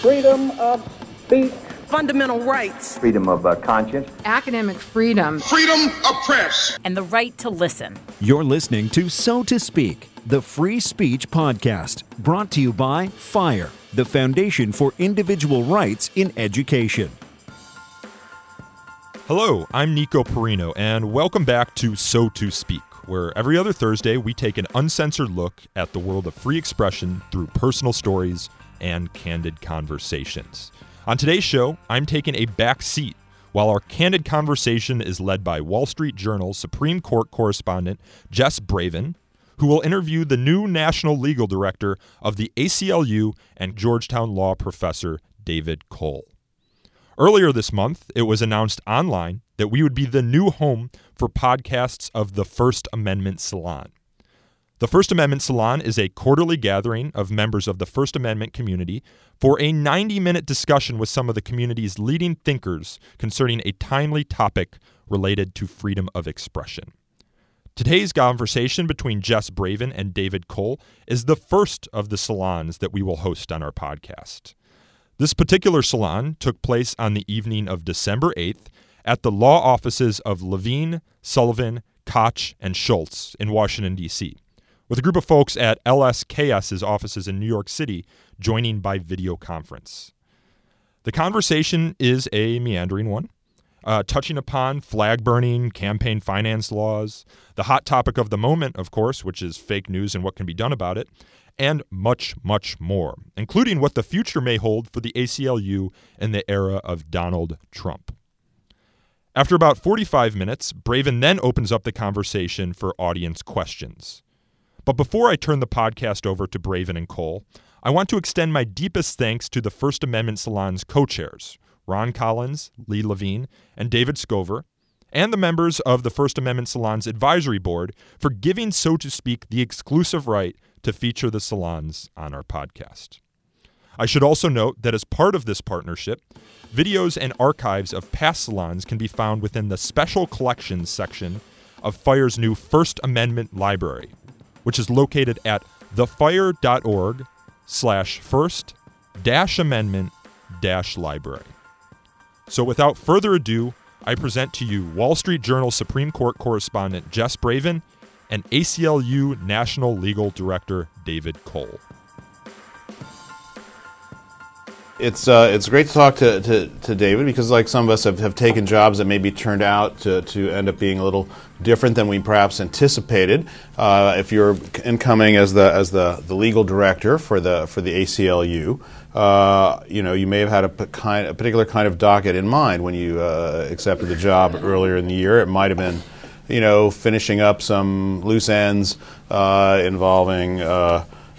freedom of speech, fundamental rights, freedom of uh, conscience, academic freedom, freedom of press, and the right to listen. You're listening to So to Speak, the free speech podcast, brought to you by FIRE, the Foundation for Individual Rights in Education. Hello, I'm Nico Perino, and welcome back to So to Speak, where every other Thursday we take an uncensored look at the world of free expression through personal stories and candid conversations. On today's show, I'm taking a back seat while our candid conversation is led by Wall Street Journal Supreme Court correspondent Jess Bravin, who will interview the new national legal director of the ACLU and Georgetown law professor David Cole. Earlier this month, it was announced online that we would be the new home for podcasts of the First Amendment Salon. The First Amendment Salon is a quarterly gathering of members of the First Amendment community for a 90 minute discussion with some of the community's leading thinkers concerning a timely topic related to freedom of expression. Today's conversation between Jess Bravin and David Cole is the first of the salons that we will host on our podcast. This particular salon took place on the evening of December 8th at the law offices of Levine, Sullivan, Koch, and Schulz in Washington, D.C., with a group of folks at LSKS's offices in New York City joining by video conference. The conversation is a meandering one, uh, touching upon flag burning, campaign finance laws, the hot topic of the moment, of course, which is fake news and what can be done about it, and much, much more, including what the future may hold for the ACLU in the era of Donald Trump. After about 45 minutes, Bravin then opens up the conversation for audience questions. But before I turn the podcast over to Bravin and Cole, I want to extend my deepest thanks to the First Amendment Salon's co chairs, Ron Collins, Lee Levine, and David Skover, and the members of the First Amendment Salon's advisory board for giving, so to speak, the exclusive right to feature the salons on our podcast. I should also note that as part of this partnership, videos and archives of past salons can be found within the Special Collections section of FIRE's new First Amendment Library, which is located at thefire.org slash first dash amendment dash library. So without further ado, I present to you Wall Street Journal Supreme Court correspondent Jess Bravin and ACLU National Legal Director David Cole. It's uh, it's great to talk to, to, to, David because, like some of us, have, have taken jobs that maybe turned out to, to end up being a little different than we perhaps anticipated. Uh, if you're incoming as the as the, the legal director for the for the ACLU, uh, you know you may have had a, kind, a particular kind of docket in mind when you uh, accepted the job earlier in the year. It might have been you know, finishing up some loose ends uh, involving,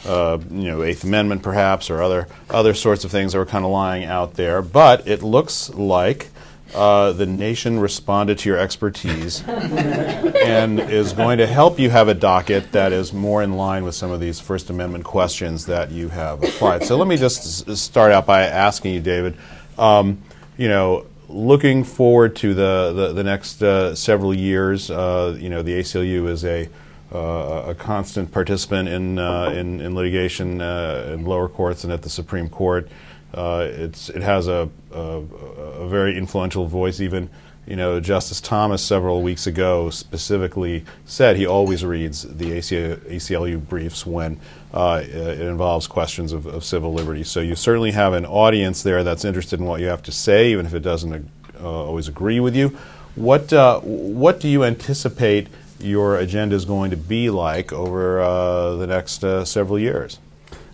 uh, you know, Eighth Amendment perhaps, or other other sorts of things that were kind of lying out there. But it looks like uh, the nation responded to your expertise and is going to help you have a docket that is more in line with some of these First Amendment questions that you have applied. So let me just s- start out by asking you, David. Um, you know, looking forward to the, the, the next uh, several years, uh, you know, the ACLU is a, a constant participant in, uh, in, in, litigation uh, in lower courts and at the Supreme Court. Uh, it's, it has a, a, a, very influential voice. Even, you know, Justice Thomas several weeks ago specifically said he always reads the ACLU briefs when it involves questions of, of, civil liberty. So you certainly have an audience there that's interested in what you have to say, even if it doesn't always agree with you. What, what do you anticipate your agenda is going to be like over uh, the next uh, several years.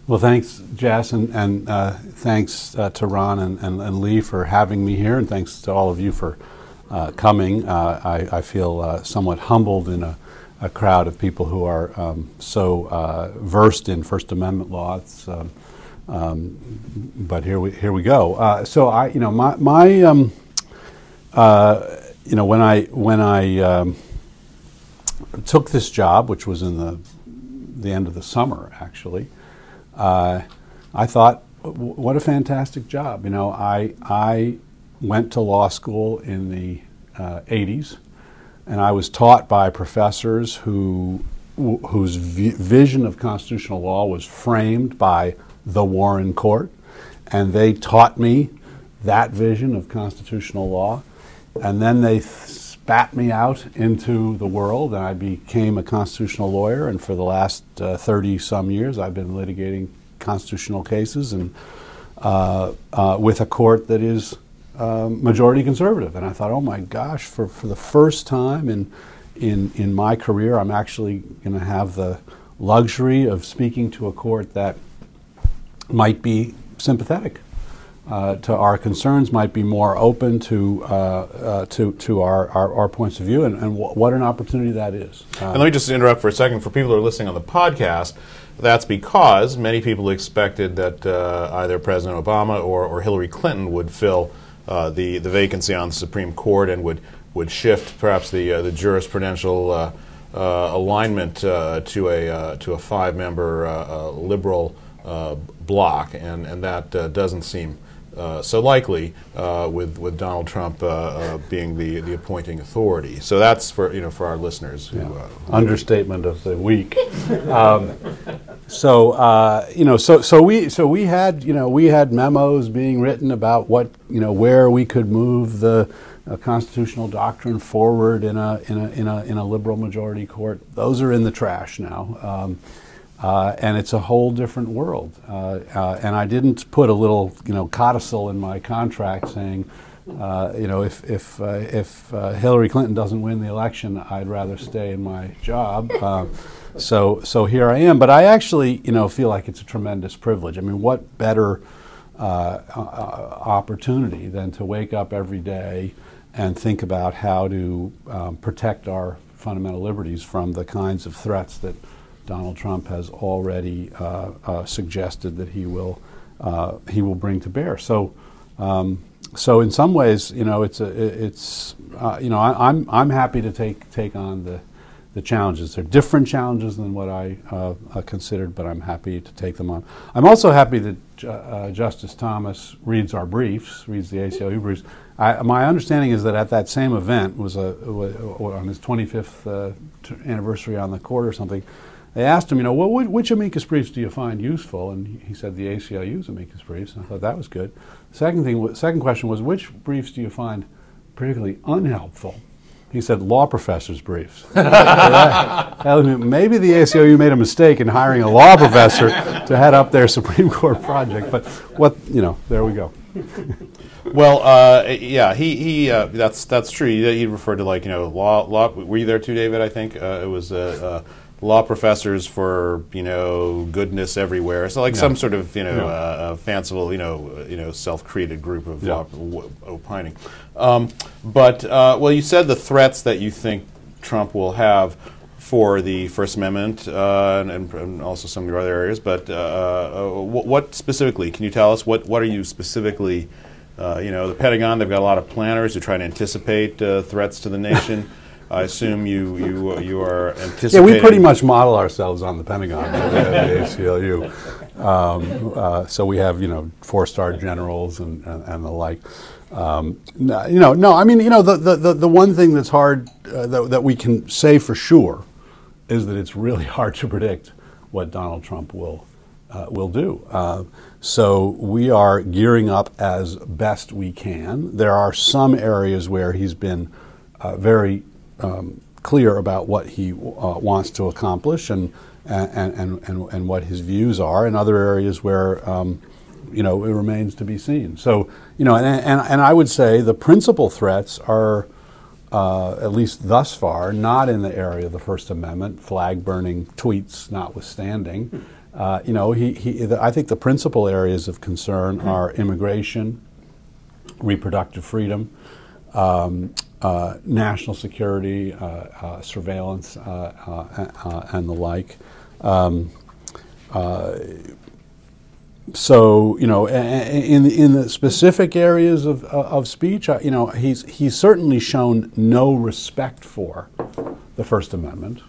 Well, thanks, Jess, and, and uh, thanks to Ron and, and, and, Lee for having me here, and thanks to all of you for coming. I, I, feel somewhat humbled in a, a, crowd of people who are um, so versed in First Amendment law. Um, um, but here we here we go. so I, you know, my my um, you know when I when I um, took this job, which was in the the end of the summer, actually, uh, I thought, what a fantastic job. You know, I I went to law school in the uh, 80s, and I was taught by professors who whose vision of constitutional law was framed by the Warren Court and they taught me that vision of constitutional law, and then they th- spat me out into the world, and I became a constitutional lawyer. And for the last thirty some years, I've been litigating constitutional cases and uh, uh, with a court that is um, majority conservative. And I thought, oh my gosh, for, for the first time in, in, in my career, I'm actually going to have the luxury of speaking to a court that might be sympathetic. Uh, to our concerns, might be more open to uh, uh, to to our, our, our, points of view, and, and what an opportunity that is. and let me just interrupt for a second for people who are listening on the podcast. That's because many people expected that uh, either President Obama or, or Hillary Clinton would fill uh, the the vacancy on the Supreme Court and would would shift perhaps the uh, the jurisprudential alignment to a to a five member liberal bloc, and and that doesn't seem uh, so likely uh, with with Donald Trump uh, uh, being the, the appointing authority. So that's for you know for our listeners. Who, yeah. Uh, who Understatement of the week. um, so you know, so so we so we had you know we had memos being written about what you know where we could move the constitutional doctrine forward in a in a in a in a liberal majority court. Those are in the trash now. Um, uh, and it's a whole different world. Uh, uh, and I didn't put a little, you know, codicil in my contract saying, uh, you know, if if uh, if uh, Hillary Clinton doesn't win the election, I'd rather stay in my job. so so here I am. But I actually, you know, feel like it's a tremendous privilege. I mean, what better opportunity than to wake up every day and think about how to um, protect our fundamental liberties from the kinds of threats that Donald Trump has already uh, uh, suggested that he will uh, he will bring to bear. So. Um, so in some ways, you know, it's a, it's uh, you know, I, am I'm, I'm happy to take take on the the challenges. They're different challenges than what I uh, uh, considered, but I'm happy to take them on. I'm also happy that Justice Thomas reads our briefs, reads the ACLU briefs. I, my understanding is that at that same event was a, on his 25th anniversary on the court or something they asked him, you know, well, which amicus briefs do you find useful? And he said the ACLU's amicus briefs. And I thought that was good. Second thing, second question was, which briefs do you find particularly unhelpful? He said law professors' briefs. Maybe the ACLU made a mistake in hiring a law professor to head up their Supreme Court project. But what you know, there we go. well, uh, yeah, he, he uh, that's that's true. He, he, referred to like you know law law. Were you there too, David? I think uh, it was. Uh, uh, law professors for you know goodness everywhere. So like some sort of you know yeah. uh, fanciful you know you know self-created group of yeah. opining. Um, but uh, well, you said the threats that you think Trump will have for the First Amendment uh, and, and, also some of your other areas. But uh, uh, what, what, specifically? Can you tell us what what are you specifically? Uh, you know, the Pentagon, they've got a lot of planners who try to anticipate threats to the nation. I assume you you you are anticipating. Yeah, we pretty much model ourselves on the Pentagon, the ACLU. Um, uh, so we have you know four star generals and, and, and the like. Um, no, you know, no, I mean, you know, the, the, the, one thing that's hard uh, that, that we can say for sure is that it's really hard to predict what Donald Trump will uh, will do. Uh, so we are gearing up as best we can. There are some areas where he's been uh, very um, clear about what he uh, wants to accomplish and, and, and, and, and, what his views are, and other areas where um, you know it remains to be seen. So you know, and, and, and I would say the principal threats are. Uh, at least thus far, not in the area of the First Amendment, flag burning tweets notwithstanding. Uh, you know, he, he, I think the principal areas of concern are immigration, reproductive freedom, um, uh, national security, uh, uh, surveillance, and the like. Um, so you know, in in the specific areas of of speech, you know, he's he's certainly shown no respect for the First Amendment,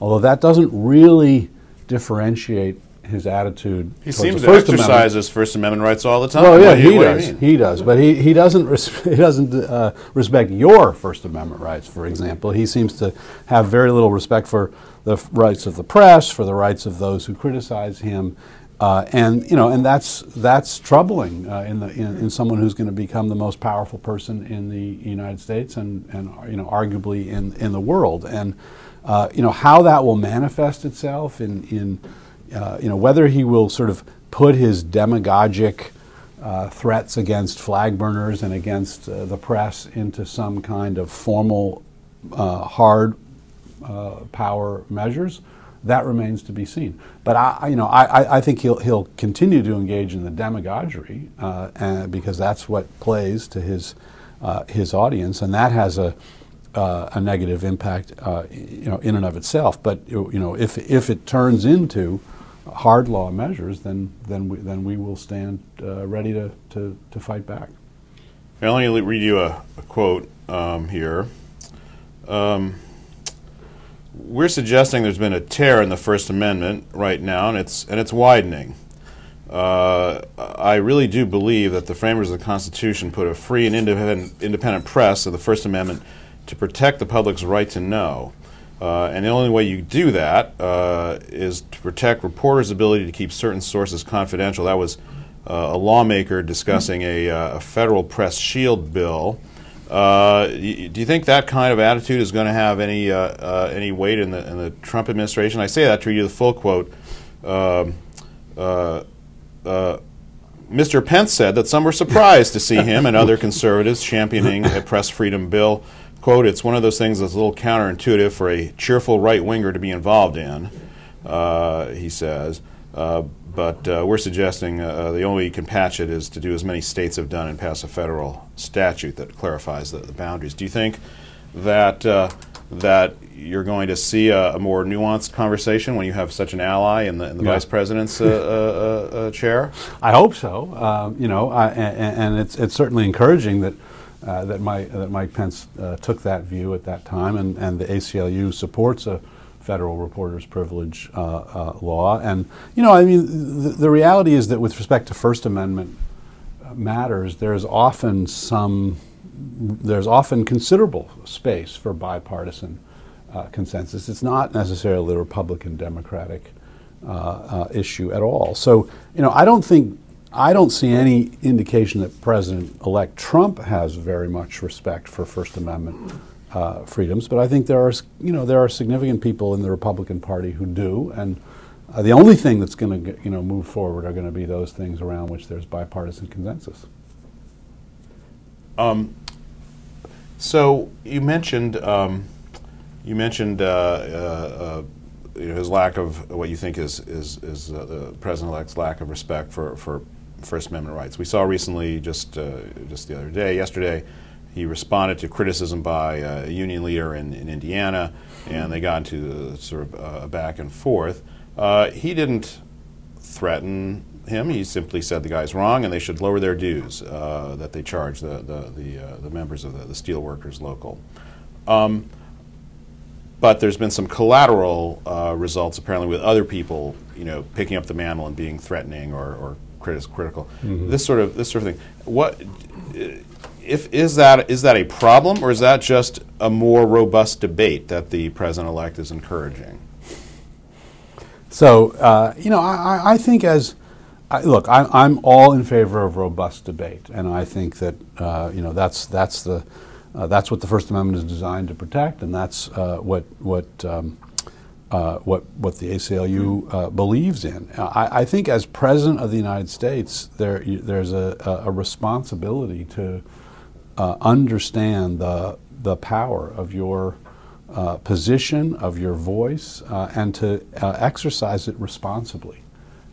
although that doesn't really differentiate his attitude. He seems to exercise his First Amendment rights all the time. Well, yeah, he does. He does, but he, he doesn't res- he doesn't uh, respect your First Amendment rights. For example, he seems to have very little respect for the rights of the press, for the rights of those who criticize him, Uh, and you know, and that's that's troubling uh, in the in, in, someone who's going to become the most powerful person in the United States and and you know arguably in in the world. And uh, you know how that will manifest itself in in uh, you know whether he will sort of put his demagogic uh, threats against flag burners and against uh, the press into some kind of formal hard power measures that remains to be seen. But I, you know, I, I think he'll he'll continue to engage in the demagoguery uh, because that's what plays to his uh, his audience, and that has a uh, a negative impact, uh, you know, in and of itself. But you know, if if it turns into hard law measures, then then we, then we will stand uh, ready to, to, to fight back. Now, let me read you a, a quote um, here. Um, we're suggesting there's been a tear in the First Amendment right now, and it's and it's widening. Uh, I really do believe that the framers of the Constitution put a free and independent, independent press of the First Amendment to protect the public's right to know. Uh, and the only way you do that uh, is to protect reporters' ability to keep certain sources confidential. That was uh, a lawmaker discussing a, uh, a, federal press shield bill uh, do you think that kind of attitude is going to have any uh, any weight in the in the Trump administration? I say that to you the full quote. Um, Mr. Pence said that some were surprised to see him and other conservatives championing a press freedom bill. "Quote: It's one of those things that's a little counterintuitive for a cheerful right winger to be involved in," he says but uh, we're suggesting uh, the only way you can patch it is to do as many states have done and pass a federal statute that clarifies the, the boundaries. Do you think that uh, that you're going to see a, a, more nuanced conversation when you have such an ally in the, in the yeah. vice president's uh, uh, uh, chair? I hope so. Um, you know, I, and, and, it's it's certainly encouraging that. That, Mike, that Mike Pence took that view at that time, and, and the ACLU supports a federal reporter's privilege uh, uh, law. And, you know, I mean, the, the, reality is that with respect to First Amendment uh, matters, there's often some, there's often considerable space for bipartisan uh, consensus. It's not necessarily a Republican Democratic uh, uh, issue at all. So, you know, I don't think I don't see any indication that President elect Trump has very much respect for First Amendment uh, freedoms, but I think there are, you know, there are significant people in the Republican Party who do, and uh, the only thing that's going to, you know, move forward are going to be those things around which there's bipartisan consensus. Um, so you mentioned, um, you mentioned uh, uh, uh you know, his lack of what you think is is, is uh, the president-elect's lack of respect for, for First Amendment rights. We saw recently, just just the other day, yesterday he responded to criticism by a union leader in, in Indiana, and they got into sort of uh, a back and forth. Uh, he didn't threaten him. He simply said the guy's wrong and they should lower their dues uh, that they charge the, the, the, uh, the members of the, the steelworkers local. Um, but there's been some collateral uh, results apparently with other people, you know, picking up the mantle and being threatening or, or critical. Mm-hmm. This sort of this sort of thing. What if is that is that a problem or is that just a more robust debate that the president elect is encouraging? So uh, you know, I, I think as I, look, I, am all in favor of robust debate, and I think that uh, you know that's that's the uh, that's what the First Amendment is designed to protect, and that's uh, what what. Um, uh, what what the ACLU uh, believes in. I, I, think as president of the United States, there there's a, a responsibility to uh, understand the, the power of your uh, position, of your voice, uh, and to uh, exercise it responsibly.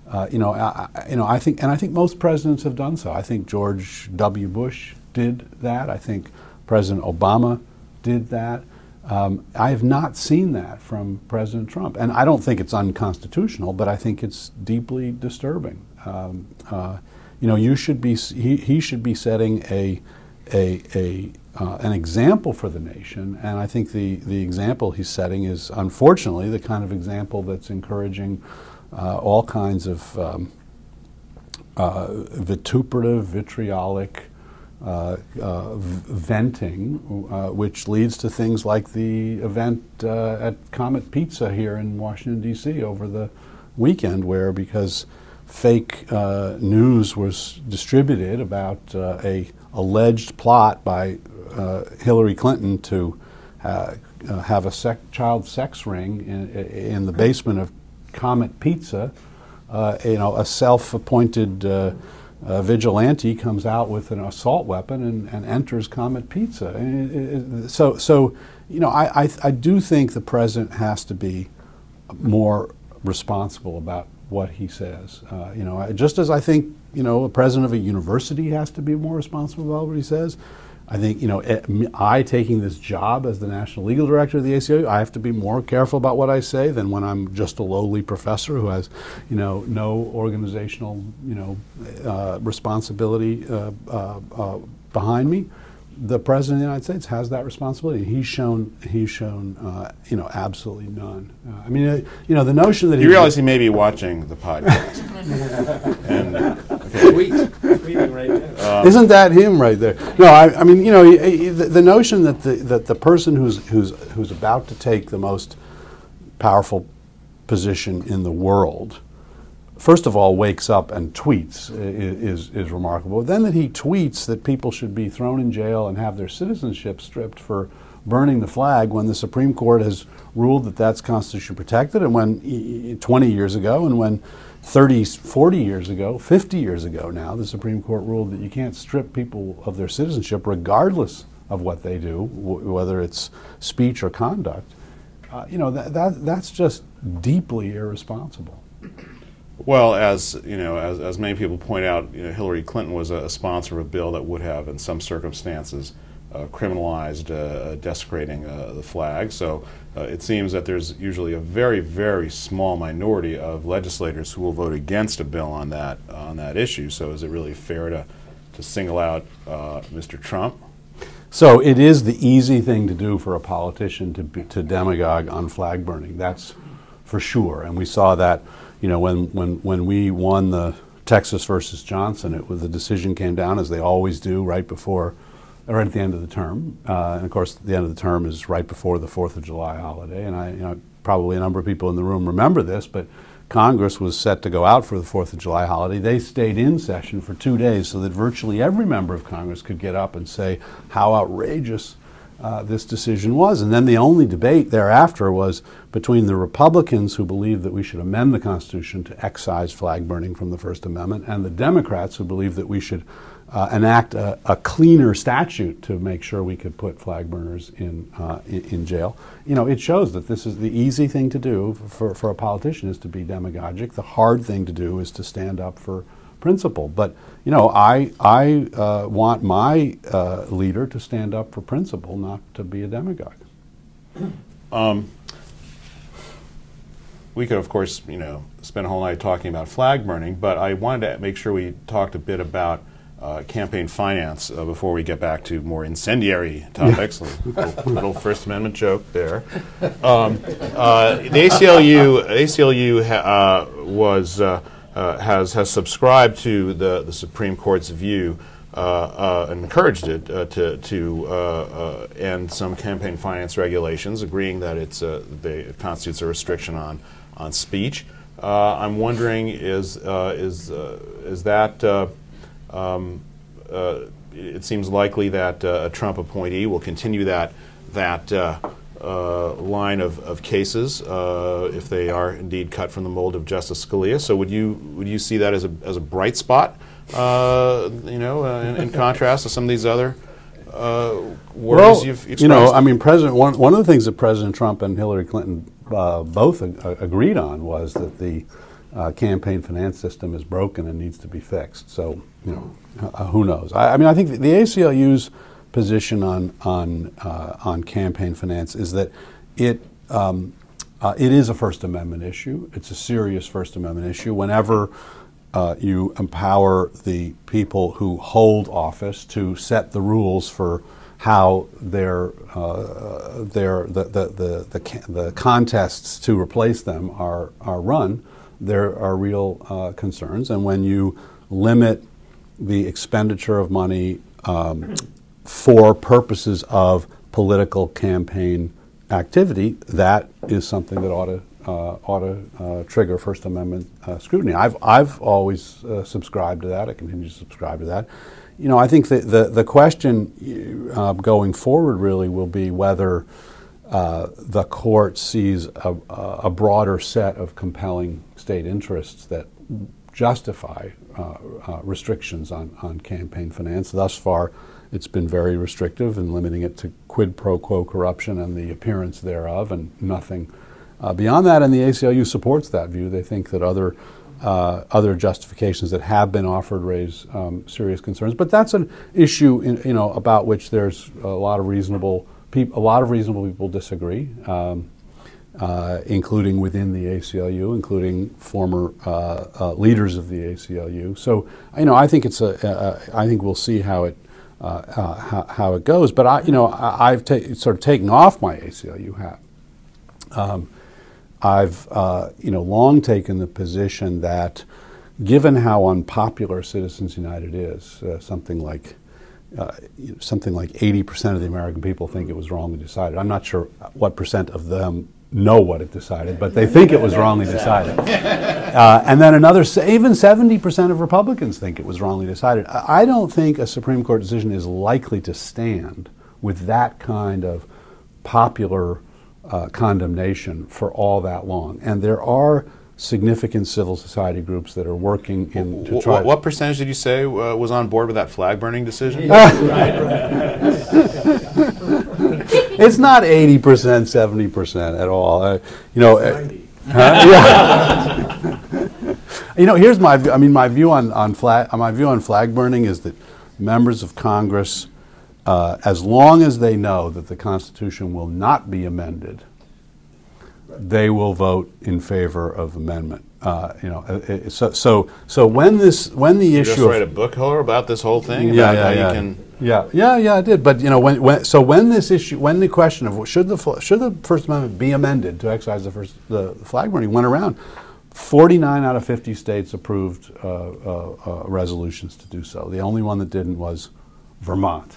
Uh, you know, I, you know, I think, and I think most presidents have done so. I think George W. Bush did that. I think President Obama did that. Um, I have not seen that from President Trump, and I don't think it's unconstitutional, but I think it's deeply disturbing. Um, uh, you know, you should be he, he should be setting a a, a uh, an example for the nation, and I think the, the example he's setting is unfortunately the kind of example that's encouraging uh, all kinds of um, uh, vituperative, vitriolic uh, uh, venting, uh, which leads to things like the event at Comet Pizza here in Washington, D.C. over the weekend, where because fake uh, news was distributed about uh, a alleged plot by uh, Hillary Clinton to uh, uh, have a sec- child sex ring in, in the basement of Comet Pizza, uh, you know, a self-appointed uh, vigilante comes out with an assault weapon and, and enters Comet Pizza. It- it- so, so, you know, I, I, I do think the president has to be more responsible about what he says. Uh, you know, just as I think, you know, a president of a university has to be more responsible about what he says. I think, you know, m- I taking this job as the national legal director of the ACLU, I have to be more careful about what I say than when I'm just a lowly professor who has, you know, no organizational, you know, uh, responsibility uh, uh, uh, behind me. The president of the United States has that responsibility. He's shown, he's shown, uh, you know, absolutely none. Uh, I mean, uh, you know, the notion that You he realize he may be watching the podcast. and, um, Isn't that him right there? No, I, I mean, you know, he- he- the, the notion that the, that the person who's, who's, who's about to take the most powerful position in the world, first of all, wakes up and tweets i- i- is, is remarkable. Then that he tweets that people should be thrown in jail and have their citizenship stripped for burning the flag when the Supreme Court has ruled that that's constitution protected, and when e- e- 20 years ago, and when 30, 40 years ago, 50 years ago now, the Supreme Court ruled that you can't strip people of their citizenship regardless of what they do, whether it's speech or conduct. Uh, you know, that, that, that's just deeply irresponsible. Well, as you know, as, as many people point out, you know, Hillary Clinton was a, sponsor of a bill that would have, in some circumstances, uh, criminalized uh, desecrating uh, the flag. So uh, it seems that there's usually a very, very small minority of legislators who will vote against a bill on that on that issue. So is it really fair to to single out uh, Mr. Trump? So it is the easy thing to do for a politician to, be, to demagogue on flag burning. That's for sure. And we saw that, you know, when, when, when we won the Texas versus Johnson, it was the decision came down as they always do right before, or at the end of the term. Uh, and of course, the end of the term is right before the Fourth of July holiday. And I, you know, probably a number of people in the room remember this, but Congress was set to go out for the Fourth of July holiday. They stayed in session for two days so that virtually every member of Congress could get up and say how outrageous uh, this decision was. And then the only debate thereafter was between the Republicans who believed that we should amend the Constitution to excise flag burning from the First Amendment and the Democrats who believed that we should uh, enact a, a cleaner statute to make sure we could put flag burners in, uh, in, in jail. You know, it shows that this is the easy thing to do for, for a politician is to be demagogic. The hard thing to do is to stand up for principle. But you know, I I uh, want my uh, leader to stand up for principle, not to be a demagogue. We could, of course, you know, spend a whole night talking about flag burning, but I wanted to make sure we talked a bit about uh, campaign finance uh, before we get back to more incendiary topics. little, little First Amendment joke there. Um, uh, the ACLU, ACLU ha, uh, was uh, uh, has has subscribed to the the Supreme Court's view. Uh, uh, and encouraged it uh, to, to uh, uh, end some campaign finance regulations, agreeing that it's, they, it constitutes a restriction on, on speech. Uh, I'm wondering, is, uh, is, uh, is that, uh, um, uh, it seems likely that uh, a Trump appointee will continue that, that uh, uh, line of, of cases uh, if they are indeed cut from the mold of Justice Scalia. So would you, would you see that as a, as a bright spot? Uh, you know, uh, in, in contrast to some of these other uh, expressed. you know, I mean, President. One, one of the things that President Trump and Hillary Clinton uh, both ag- agreed on was that the uh, campaign finance system is broken and needs to be fixed. So, you know, uh, who knows? I, I mean, I think the ACLU's position on on uh, on campaign finance is that it. Um, uh, it is a First Amendment issue. It's a serious First Amendment issue. Whenever uh, you empower the people who hold office to set the rules for how their, uh, their the, the, the, the, the contests to replace them are, are run, there are real uh, concerns. And when you limit the expenditure of money um, for purposes of political campaign activity, that is something that ought to uh, ought to uh, trigger First Amendment uh, scrutiny. I've I've always uh, subscribed to that. I continue to subscribe to that. You know, I think that the the question uh, going forward really will be whether uh, the court sees a, a broader set of compelling state interests that justify restrictions on, on campaign finance. Thus far, it's been very restrictive in limiting it to quid pro quo corruption and the appearance thereof, and nothing uh, beyond that. And the ACLU supports that view. They think that other uh, other justifications that have been offered raise um, serious concerns. But that's an issue, in, you know, about which there's a lot of reasonable a lot of reasonable people disagree. Um, uh, including within the ACLU, including former uh, uh, leaders of the ACLU. So, you know, I think it's a. I think we'll see how it uh, uh, how, how, it goes. But I, you know, I, have ta- sort of taken off my ACLU hat. Um, I've uh, you know long taken the position that, given how unpopular Citizens United is, something like. Uh, something like 80% of the American people think it was wrongly decided. I'm not sure what percent of them know what it decided, but they think it was wrongly decided. Uh, and then another, even 70% of Republicans think it was wrongly decided. I don't think a Supreme Court decision is likely to stand with that kind of popular uh, condemnation for all that long. And there are significant civil society groups that are working in to try. What, what percentage did you say uh, was on board with that flag burning decision? it's not 80%, 70% at all. Uh, you know, uh, huh? yeah. you know, here's my view. I mean, my view on, on flag, my view on flag burning is that members of Congress, uh, as long as they know that the Constitution will not be amended, they will vote in favor of amendment. Uh, you know, uh, so so so when this when the you issue just write a book Hiller, about this whole thing. Yeah, yeah, yeah. yeah, yeah, yeah. I did, but you know, when, when so when this issue when the question of should the should the First Amendment be amended to excise the first the flag burning went around, forty nine out of fifty states approved uh, uh, uh, resolutions to do so. The only one that didn't was Vermont,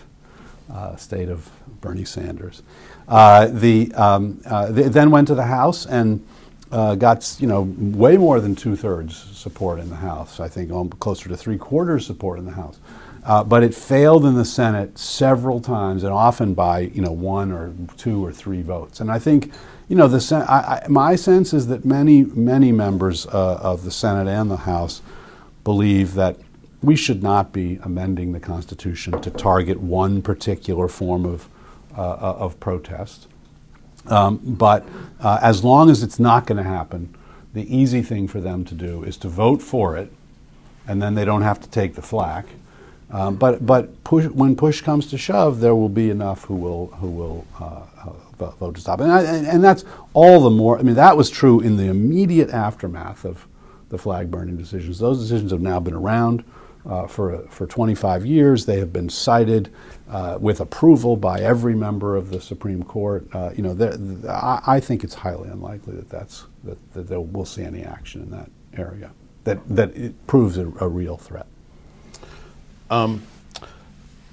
uh, state of Bernie Sanders. the um, then went to the House and uh, got you know way more than two thirds support in the House. I think closer to three quarters support in the House. Uh, but it failed in the Senate several times, and often by you know one or two or three votes. And I think you know the Sen- I, I, my sense is that many many members uh, of the Senate and the House believe that we should not be amending the Constitution to target one particular form of uh, uh, of protest. Um, but uh, as long as it's not going to happen, the easy thing for them to do is to vote for it, and then they don't have to take the flack. Um, but but push, when push comes to shove, there will be enough who will who will uh, uh, vote to stop, and, I, and that's all the more. I mean, that was true in the immediate aftermath of the flag burning decisions. Those decisions have now been around uh, for, for 25 years. They have been cited uh, with approval by every member of the Supreme Court. Uh, you know, I, I, think it's highly unlikely that that's that, that we'll see any action in that area. That that it proves a, a real threat. Um,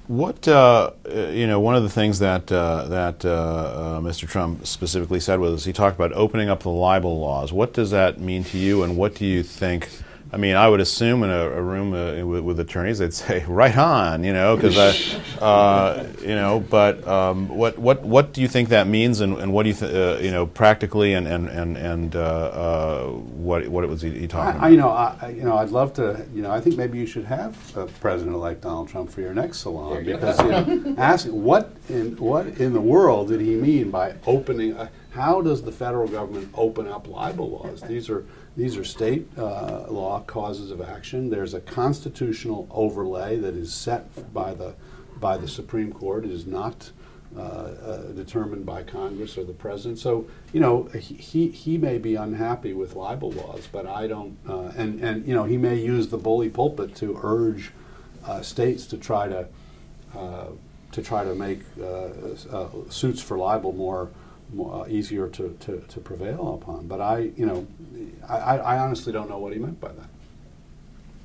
what uh, you know, one of the things that uh, that uh, uh Mr. Trump specifically said was he talked about opening up the libel laws. What does that mean to you, and what do you think I mean, I would assume in a, a room uh, with, with, attorneys, they'd say, "Right on," you know, because I, uh, you know. But um, what what what do you think that means, and, and what do you th- uh, you know practically, and and and and uh, uh, what what was he, he talking I, about? I, you know, I, you know, I'd love to. You know, I think maybe you should have a President-elect Donald Trump for your next salon because you know, asking what in what in the world did he mean by opening? Uh, how does the federal government open up libel laws? These are these are state uh, law causes of action. There's a constitutional overlay that is set by the by the Supreme Court. It is not uh, uh, determined by Congress or the president. So you know he he may be unhappy with libel laws, but I don't. Uh, and and you know he may use the bully pulpit to urge uh, states to try to uh, to try to make suits for libel more uh, easier to, to, to, prevail upon. But I, you know, I, I, honestly don't know what he meant by that.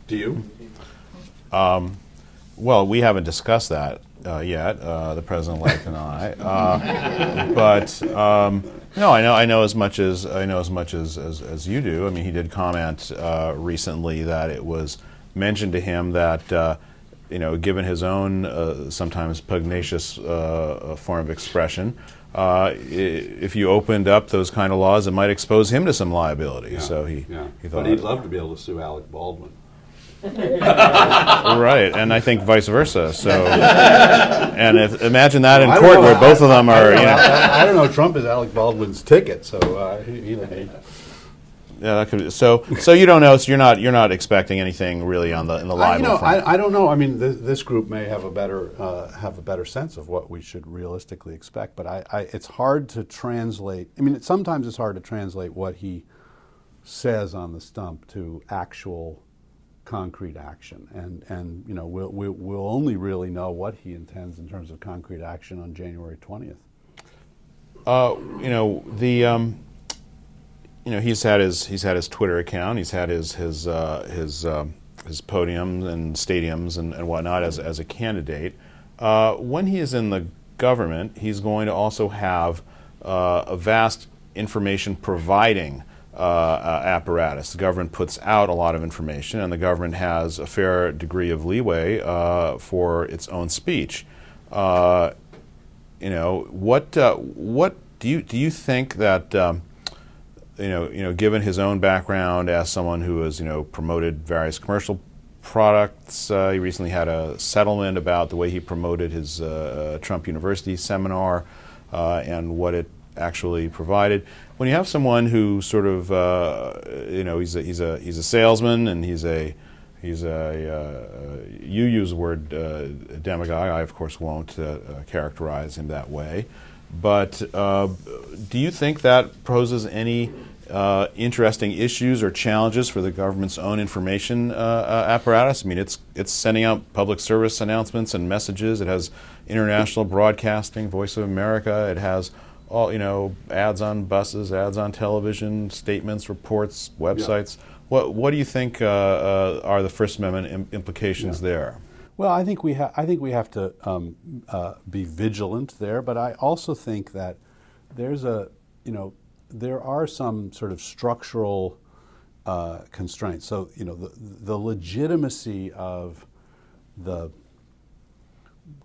Do you? Um, well, we haven't discussed that uh, yet, uh, the president-elect and I. Uh, but um, No, I know. I know as much as I know as much as, as, as you do. I mean, he did comment uh, recently that it was mentioned to him that uh, you know, given his own uh, sometimes pugnacious uh, form of expression, uh, if you opened up those kind of laws, it might expose him to some liability. Yeah, So he, yeah. he thought, but he'd love to be able to sue Alec Baldwin. right, and I think vice versa. So, and if, imagine that in court know, where I- both of them I are, don't you know. I, I don't know. Trump is Alec Baldwin's ticket, so uh, he, he, he, Yeah, that could be, so so you don't know. So you're not you're not expecting anything really on the in the I, libel you know. I, I don't know. I mean, this, this group may have a better uh, have a better sense of what we should realistically expect, but I, I, it's hard to translate. I mean, it, sometimes it's hard to translate what he says on the stump to actual concrete action, and and you know, we'll we'll, we'll only really know what he intends in terms of concrete action on January twentieth. Uh, you know the um, you know he's had his he's had his Twitter account. He's had his his uh, his um, his podiums and stadiums and, and whatnot as as a candidate. Uh, when he is in the government, he's going to also have uh, a vast information providing. Uh, uh, apparatus. The government puts out a lot of information, and the government has a fair degree of leeway uh, for its own speech. You know what what do you do you think that um, you know you know given his own background as someone who has you know promoted various commercial products uh, he recently had a settlement about the way he promoted his uh, Trump University seminar uh, and what it actually provided when you have someone who sort of uh, you know he's a, he's a he's a salesman and he's a He's a, uh, you use the word uh, demagogue. I, of course, won't uh, uh, characterize him that way. But uh, do you think that poses any uh, interesting issues or challenges for the government's own information apparatus? I mean, it's, it's sending out public service announcements and messages. It has international broadcasting, Voice of America. It has all, you know, ads on buses, ads on television, statements, reports, websites. What What do you think uh, uh, are the First Amendment Im- implications there? Well, I think we ha- I think we have to um, uh, be vigilant there, but I also think that there's a you know there are some sort of structural uh, constraints. So you know the the legitimacy of the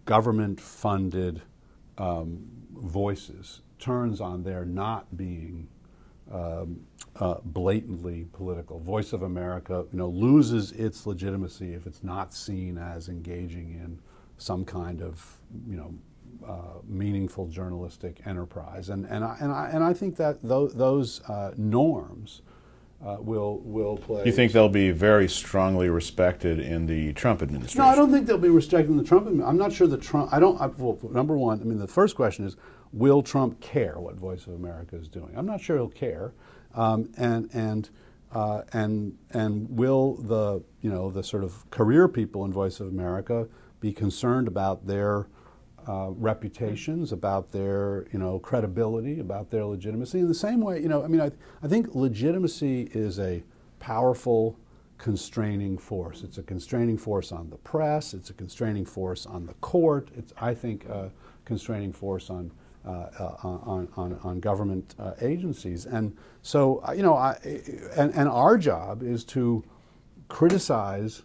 government funded um, voices turns on their not being um, uh, blatantly political. Voice of America, you know, loses its legitimacy if it's not seen as engaging in some kind of, you know, uh, meaningful journalistic enterprise. And, and, I, and, I, and I think that those, those uh, norms uh, will, will play. You think they'll be very strongly respected in the Trump administration? No, I don't think they'll be respecting the Trump. admi- I'm not sure that Trump. I don't. I, well, number one, I mean, the first question is, will Trump care what Voice of America is doing? I'm not sure he'll care, um, and and uh, and and will the you know the sort of career people in Voice of America be concerned about their uh, reputations, about their you know credibility, about their legitimacy? In the same way, you know, I mean, I, I think legitimacy is a powerful constraining force. It's a constraining force on the press. It's a constraining force on the court. It's, I think, a constraining force on uh, uh, on, on, on government uh, agencies. And so, uh, you know, I, and, and our job is to criticize.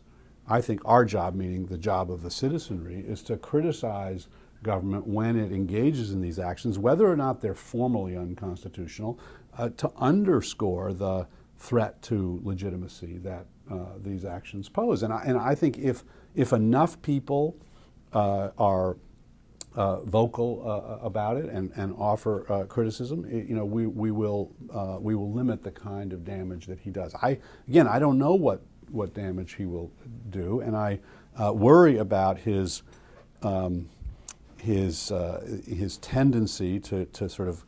I think our job, meaning the job of the citizenry, is to criticize government when it engages in these actions, whether or not they're formally unconstitutional, uh, to underscore the threat to legitimacy that uh, these actions pose. And I, and I think if, if enough people uh, are uh, vocal uh, about it and, and offer uh, criticism, i- you know, we, we, will, uh, we will limit the kind of damage that he does. I, again, I don't know what, what damage he will do, and I uh, worry about his, um, his, uh, his tendency to, to sort of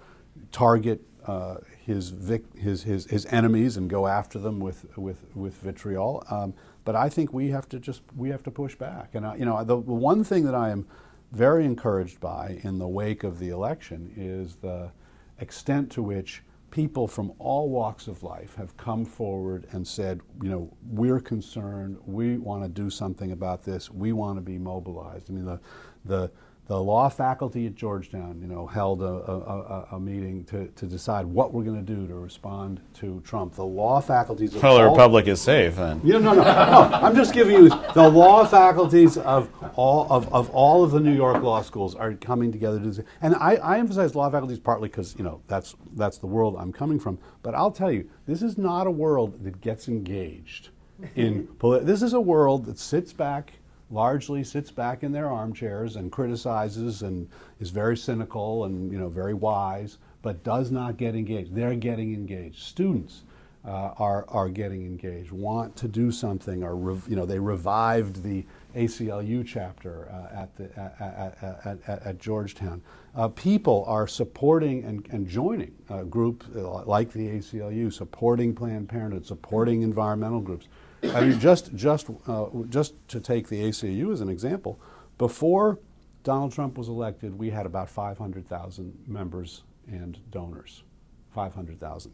target uh, his, vic- his, his, his enemies and go after them with, with, with vitriol. Um, but I think we have to just we have to push back. And I, you know, the, the one thing that I am very encouraged by in the wake of the election is the extent to which people from all walks of life have come forward and said, you know, we're concerned, we want to do something about this, we want to be mobilized. I mean, the, the, the law faculty at Georgetown, you know, held a, a, a, meeting to, to decide what we're going to do to respond to Trump. The law faculties. Of Well, the all- Republic is safe then. yeah, no, no, no. I'm just giving you the law faculties of all of, of all of the New York law schools are coming together to. do- And I, I emphasize law faculties partly because you know that's that's the world I'm coming from. But I'll tell you, this is not a world that gets engaged in. Poli- this is a world that sits back. Largely sits back in their armchairs and criticizes and is very cynical and you know very wise, but does not get engaged. They're getting engaged. Students, uh, are, are getting engaged, want to do something, or you know they revived the ACLU chapter uh, at, the, at, at, at, at Georgetown. Uh, people are supporting and, and joining uh, groups uh, like the ACLU, supporting Planned Parenthood, supporting environmental groups. I mean, just just uh, just to take the ACLU as an example, before Donald Trump was elected, we had about 500,000 members and donors. 500,000.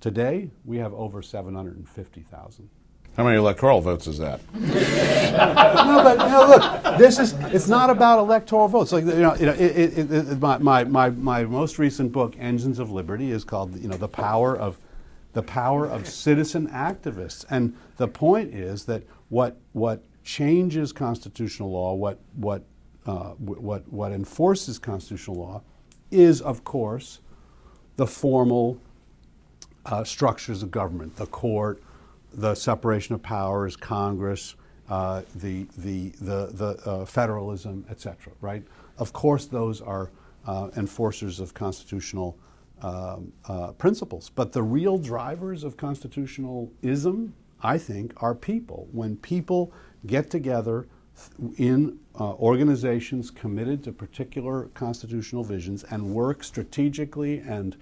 Today, we have over 750,000. How many electoral votes is that? no, but look, this is, it's not about electoral votes. Like, you know, you know it, it, it- my, my, my, my most recent book, Engines of Liberty, is called, you know, the power of, the power of citizen activists. And the point is that what, what changes constitutional law, what, what, uh, what, what enforces constitutional law is, of course, the formal uh, structures of government, the court, the separation of powers, Congress, uh, the, the, the, the uh, federalism, etc. Right? Of course, those are uh, enforcers of constitutional um, uh, principles. But the real drivers of constitutionalism, I think, are people. When people get together in uh, organizations committed to particular constitutional visions and work strategically and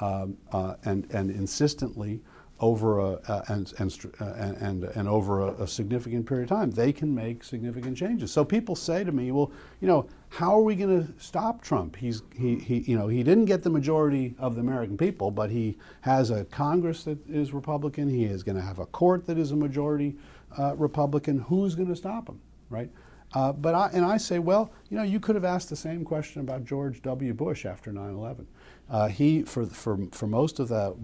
um, uh, and and insistently over a uh, and and, uh, and and over a, a significant period of time, they can make significant changes. So people say to me, "Well, you know, how are we going to stop Trump? He's he, he you know he didn't get the majority of the American people, but he has a Congress that is Republican. He is going to have a court that is a majority uh, Republican. Who's going to stop him, right?" Uh, but I, and I say, well, you know, you could have asked the same question about George W. Bush after 9/11. Uh, he, for, for, for most of the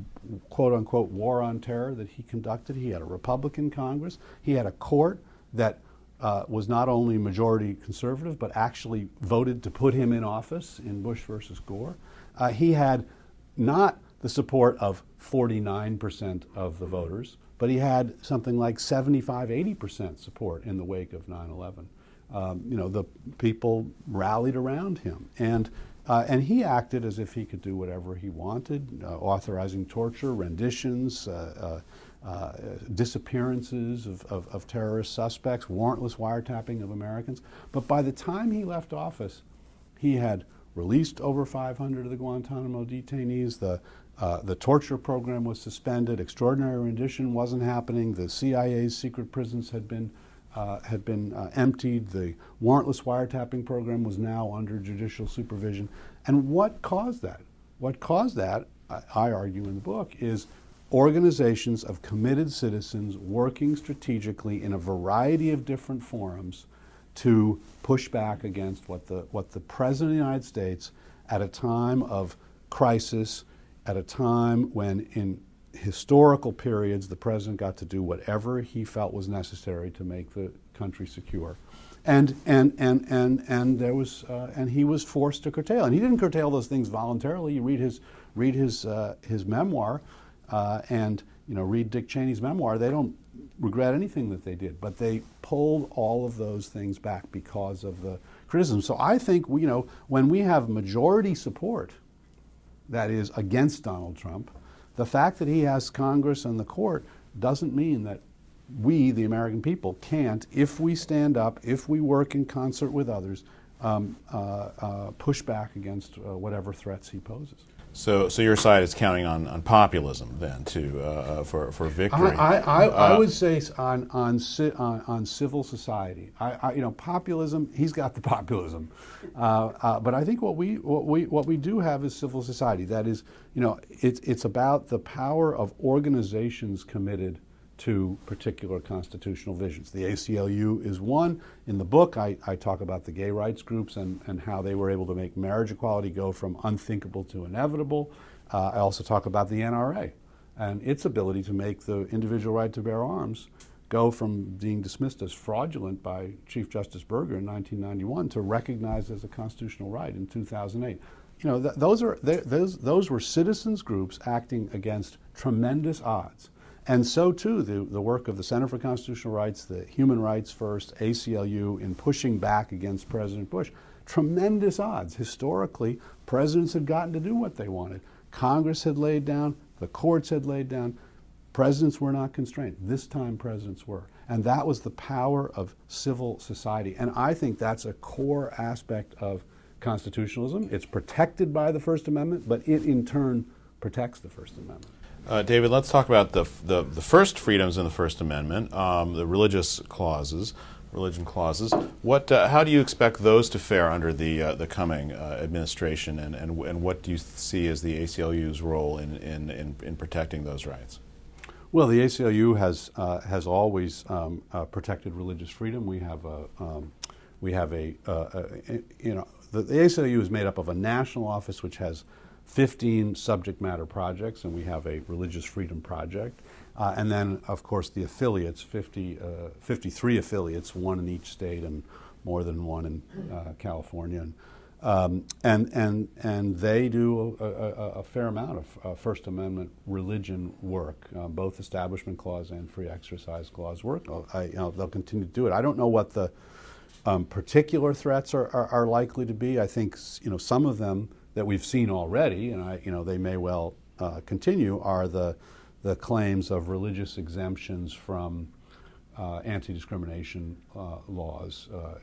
quote unquote war on terror that he conducted, he had a Republican Congress. He had a court that uh, was not only majority conservative, but actually voted to put him in office in Bush versus Gore. Uh, he had not the support of 49% of the voters, but he had something like 75, 80% support in the wake of 9 11. Um, you know, the people rallied around him. And, uh, and he acted as if he could do whatever he wanted, uh, authorizing torture, renditions, uh, uh, uh, disappearances of, of, of terrorist suspects, warrantless wiretapping of Americans. But by the time he left office, he had released over 500 of the Guantanamo detainees. The, uh, the torture program was suspended. Extraordinary rendition wasn't happening. The CIA's secret prisons had been, uh, had been uh, emptied. The warrantless wiretapping program was now under judicial supervision. And what caused that? What caused that, I, I argue in the book, is organizations of committed citizens working strategically in a variety of different forums to push back against what the, what the President of the United States, at a time of crisis, at a time when in historical periods the President got to do whatever he felt was necessary to make the country secure. And, and, and, and, and, there was, uh, and he was forced to curtail. And he didn't curtail those things voluntarily. You read his, read his, uh, his memoir uh, and you know, read Dick Cheney's memoir. They don't regret anything that they did, but they pulled all of those things back because of the criticism. So I think you know when we have majority support, that is against Donald Trump, the fact that he has Congress and the court doesn't mean that we, the American people, can't, if we stand up, if we work in concert with others, um, uh, uh, push back against uh, whatever threats he poses. So, so your side is counting on, on populism then to uh, for for victory. I, I, I, I Uh, would say on on, ci- on on civil society. I, I you know populism. He's got the populism, uh, uh, but I think what we what we what we do have is civil society. That is, you know, it's it's about the power of organizations committed to particular constitutional visions. The ACLU is one. In the book, I, I talk about the gay rights groups and, and how they were able to make marriage equality go from unthinkable to inevitable. Uh, I also talk about the NRA and its ability to make the individual right to bear arms go from being dismissed as fraudulent by Chief Justice Burger in 1991 to recognized as a constitutional right in 2008. You know, th- those, are, th- those, those were citizens groups acting against tremendous odds. And so too the, the work of the Center for Constitutional Rights, the Human Rights First, ACLU in pushing back against President Bush. Tremendous odds. Historically, presidents had gotten to do what they wanted. Congress had laid down, the courts had laid down. Presidents were not constrained. This time, presidents were. And that was the power of civil society. And I think that's a core aspect of constitutionalism. It's protected by the First Amendment, but it in turn protects the First Amendment. Uh, David, let's talk about the, the, the first freedoms in the First Amendment, um, the religious clauses, religion clauses. What, uh, how do you expect those to fare under the, uh, the coming uh, administration, and, and, and what do you see as the ACLU's role in, in, in, in protecting those rights? Well, the ACLU has uh, has always um, uh, protected religious freedom. We have a um, we have a, a, you know the, the, ACLU is made up of a national office which has 15 subject matter projects, and we have a religious freedom project, uh, and then of course the affiliates 50 uh, 53 affiliates, one in each state and more than one in uh, California. And, um, and, and, and they do a, a, a fair amount of uh, First Amendment religion work, uh, both Establishment Clause and Free Exercise Clause work. I, you know, they'll continue to do it. I don't know what the um, particular threats are, are, are, likely to be. I think you know, some of them that we've seen already, and I, you know, they may well uh, continue, are the, the claims of religious exemptions from uh, anti-discrimination uh, laws, uh,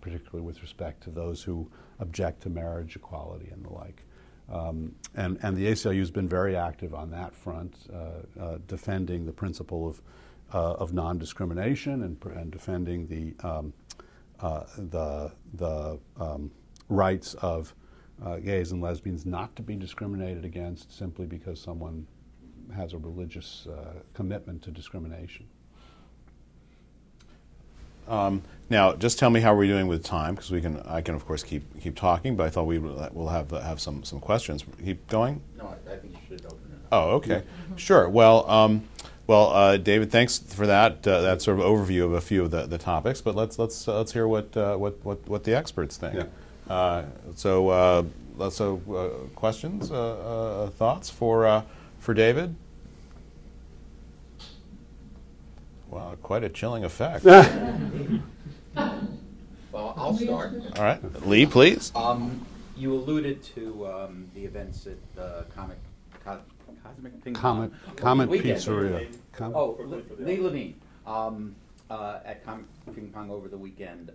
particularly with respect to those who object to marriage equality and the like. Um, and, and the ACLU has been very active on that front, uh, uh, defending the principle of, of non-discrimination and, and defending the, um, the, the um, rights of gays and lesbians not to be discriminated against simply because someone has a religious commitment to discrimination. Um, now, just tell me how we're doing with time, because we can. I can, of course, keep keep talking, but I thought we will have uh, have some some questions. Keep going. No, I, I think you should open it. Up. Oh, okay, sure. Well, um, well, uh, David, thanks for that uh, that sort of overview of a few of the, the topics. But let's let's uh, let's hear what, uh, what what what the experts think. Yeah. Uh, so, let's so questions, thoughts for for David. Wow, quite a chilling effect. well, I'll start. All right, Lee, please. Um, you alluded to um, the events at the comic co- cosmic ping Comet, pong Comet weekend. Pizzeria. Com- oh, Lee Levine um, uh, at Comet Ping Pong over the weekend.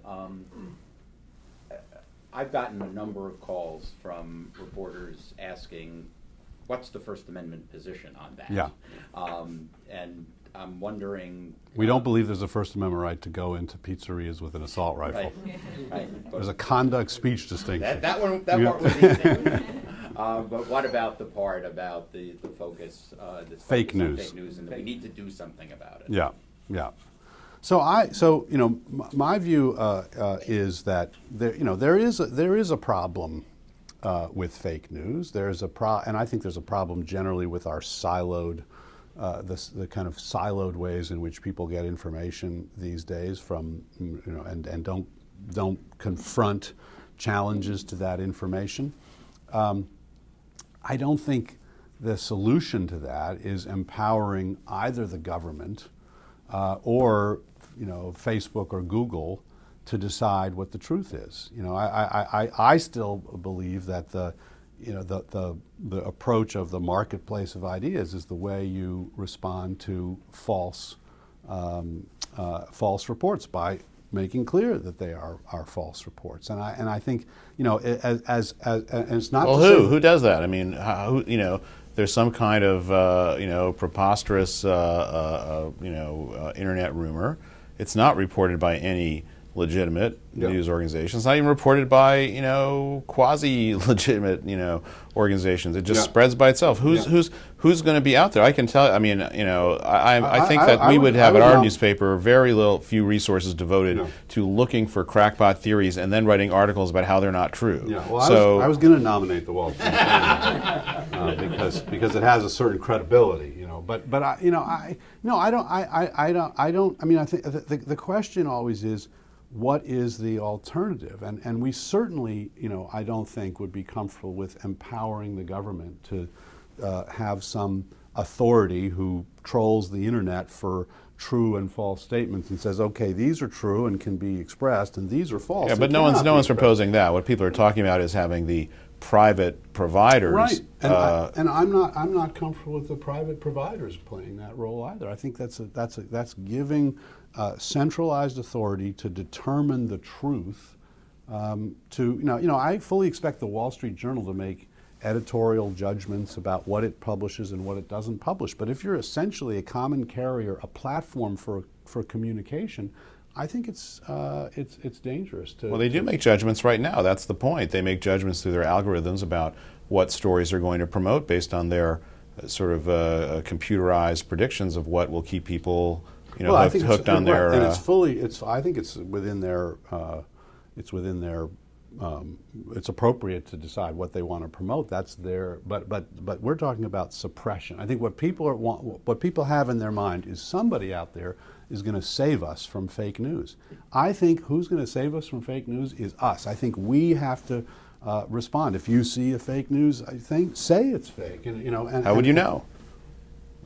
I've gotten a number of calls from reporters asking, "What's the First Amendment position on that?" Yeah. Um, and I'm wondering. We don't believe there's a First Amendment right to go into pizzerias with an assault rifle. Right. right. There's a conduct speech distinction. That, that one, that part was easy. uh, but what about the part about the, the focus, uh, the fake news? Fake news, and we need to do something about it. Yeah, yeah. So I, so you know, my view uh, uh, is that there, you know, there is a, there is a problem uh, with fake news. There's a pro, and I think there's a problem generally with our siloed uh, the, the, kind of siloed ways in which people get information these days from you know and, and don't don't confront challenges to that information. Um, I don't think the solution to that is empowering either the government uh, or you know Facebook or Google to decide what the truth is. You know, I, I, I, I still believe that the you know, the, the, the approach of the marketplace of ideas is the way you respond to false, um, uh, false reports by making clear that they are, are false reports. And I, and I think, you know, as, as, as and it's not. Well, who? Who does that? I mean, how, you know, there's some kind of, uh, you know, preposterous, uh, uh, uh you know, uh, internet rumor. It's not reported by any legitimate Yeah. news organizations. It's not even reported by you know quasi legitimate you know organizations. It just Yeah. spreads by itself. Who's Yeah. who's who's going to be out there? I can tell. I mean, you know, I, I, I think I- that we would- would have would at our nom- newspaper very little few resources devoted Yeah. to looking for crackpot theories and then writing articles about how they're not true. Yeah, well, so I was, was going to nominate the Wall Street Journal uh, because because it has a certain credibility, you know. But but I, you know, I no, I don't, I, I, I don't, I don't. I mean, I think the, the, the question always is, what is the alternative? And and we certainly, you know, I don't think would be comfortable with empowering the government to uh, have some authority who trolls the internet for true and false statements and says, okay, these are true and can be expressed, and these are false. yeah, but no one's no one's expressed. proposing that. What people are talking about is having the private providers. Right, and, uh, I, and I'm not I'm not comfortable with the private providers playing that role either. I think that's a, that's a, that's giving uh, centralized authority to determine the truth. Um, to you know, you know, I fully expect the Wall Street Journal to make editorial judgments about what it publishes and what it doesn't publish. But if you're essentially a common carrier, a platform for for communication, I think it's uh, it's it's dangerous to. Well, they do make judgments right now. That's the point. They make judgments through their algorithms about what stories they're going to promote based on their uh, sort of uh, computerized predictions of what will keep people, you know, well, I hooked, hooked on right, their. and uh, it's fully. It's. I think it's within their. Uh, it's within their. Um, it's appropriate to decide what they want to promote. That's their. But but but we're talking about suppression. I think what people are want, what people have in their mind is somebody out there is going to save us from fake news. I think who's going to save us from fake news is us. I think we have to. Uh, respond if you see a fake news. I think say it's fake, and you know. And, how would you know?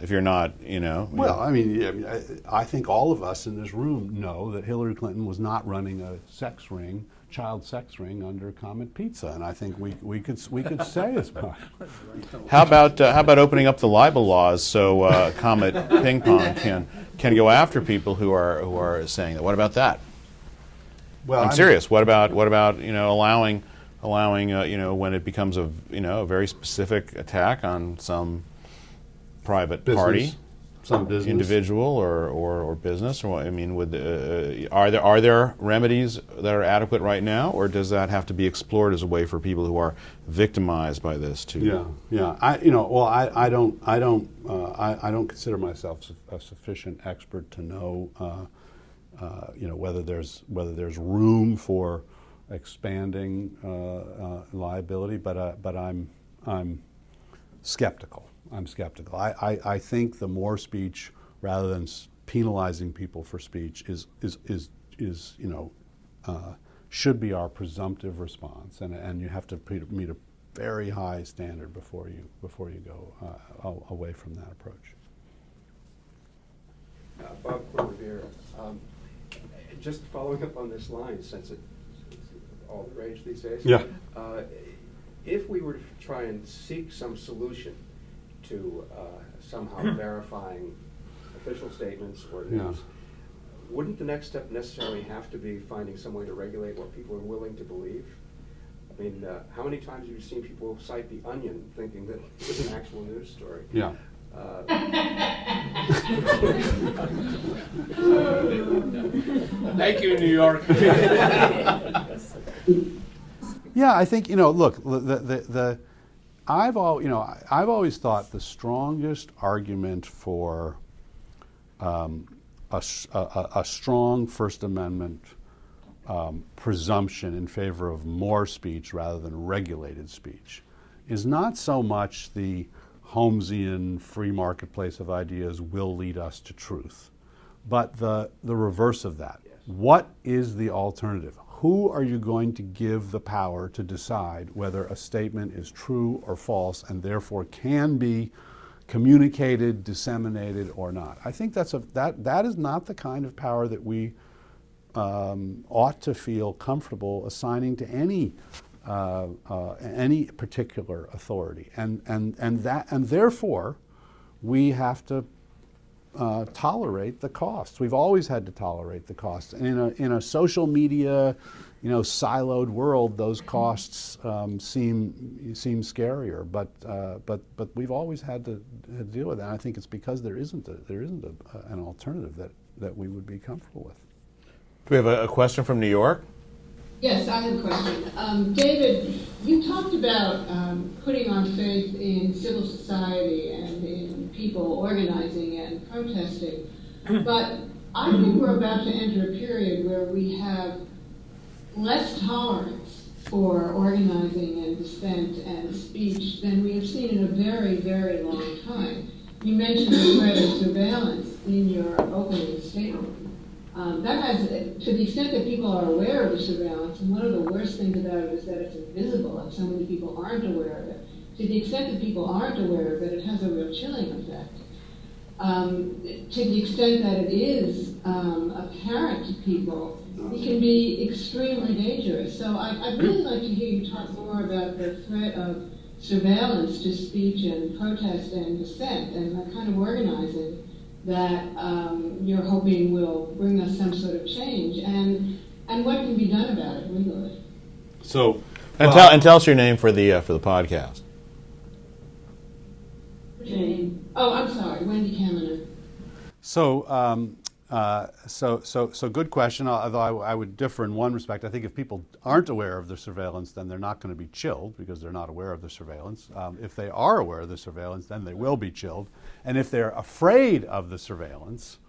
If you're not, you know. well. I mean, yeah, I, mean, I, I think all of us in this room know that Hillary Clinton was not running a sex ring, child sex ring under Comet Pizza, and I think we, we could we could say as much. How about uh, how about opening up the libel laws so uh, Comet Ping Pong can can go after people who are who are saying that? What about that? Well, I'm I- serious. What about what about you know allowing allowing uh, you know when it becomes a you know a very specific attack on some private Business, party, some business. individual or, or, or business? Or what, I mean, would uh, are there are there remedies that are adequate right now, or does that have to be explored as a way for people who are victimized by this to? Yeah, yeah. I, you know, well, I, I don't, I don't, uh, I, I don't consider myself a sufficient expert to know, uh, uh, you know, whether there's whether there's room for expanding uh, uh, liability. But uh, but I'm I'm skeptical. I'm skeptical. I, I, I think the more speech, rather than penalizing people for speech, is is is is you know. Uh, should be our presumptive response, and, and you have to meet a very high standard before you before you go uh, away from that approach. Uh, Bob Corn-Revere, um, just following up on this line, since it- it's all the rage these days. Yeah. uh, If we were to try and seek some solution to uh, somehow verifying official statements or Yeah. news, wouldn't the next step necessarily have to be finding some way to regulate what people are willing to believe? I mean, uh, how many times have you seen people cite The Onion thinking that it was an actual news story? Yeah. Uh, Thank you, New York. Yeah, I think you know. Look, the the, the, the I've all you know. I've always thought the strongest argument for um, a, a- a- strong First Amendment um, presumption in favor of more speech rather than regulated speech is not so much the Holmesian free marketplace of ideas will lead us to truth, but the, the reverse of that. What is the alternative? Who are you going to give the power to decide whether a statement is true or false and therefore can be communicated, disseminated, or not? I think that's a, that, that is not the kind of power that we um, ought to feel comfortable assigning to any uh, uh, any particular authority, and and and that and therefore we have to uh, tolerate the costs. We've always had to tolerate the costs, and in a in a social media, you know, siloed world, those costs um, seem seem scarier. But uh, but but we've always had to, to deal with that. I think it's because there isn't a, there isn't a, an alternative that that we would be comfortable with. Do we have a, a question from New York? Yes, I have a question. Um, David, you talked about um, putting our faith in civil society and in people organizing and protesting, but I think we're about to enter a period where we have less tolerance for organizing and dissent and speech than we have seen in a very, very long time. You mentioned the threat of surveillance in your opening statement. Um, that has, to the extent that people are aware of the surveillance, and one of the worst things about it is that it's invisible and so many people aren't aware of it. To the extent that people aren't aware of it, it has a real chilling effect. Um, to the extent that it is um, apparent to people, it can be extremely dangerous. So I, would really like to hear you talk more about the threat of surveillance to speech and protest and dissent and the kind of organizing that um, you're hoping will bring us some sort of change and and what can be done about it legally. So, and, well, tell, and tell us your name for the uh, for the podcast. Jane. Oh, I'm sorry, Wendy Kaminer. So, um, uh, so, so, so good question. Although I, I, would differ in one respect. I think if people aren't aware of the surveillance, then they're not going to be chilled because they're not aware of the surveillance. Um, if they are aware of the surveillance, then they will be chilled. And if they're afraid of the surveillance,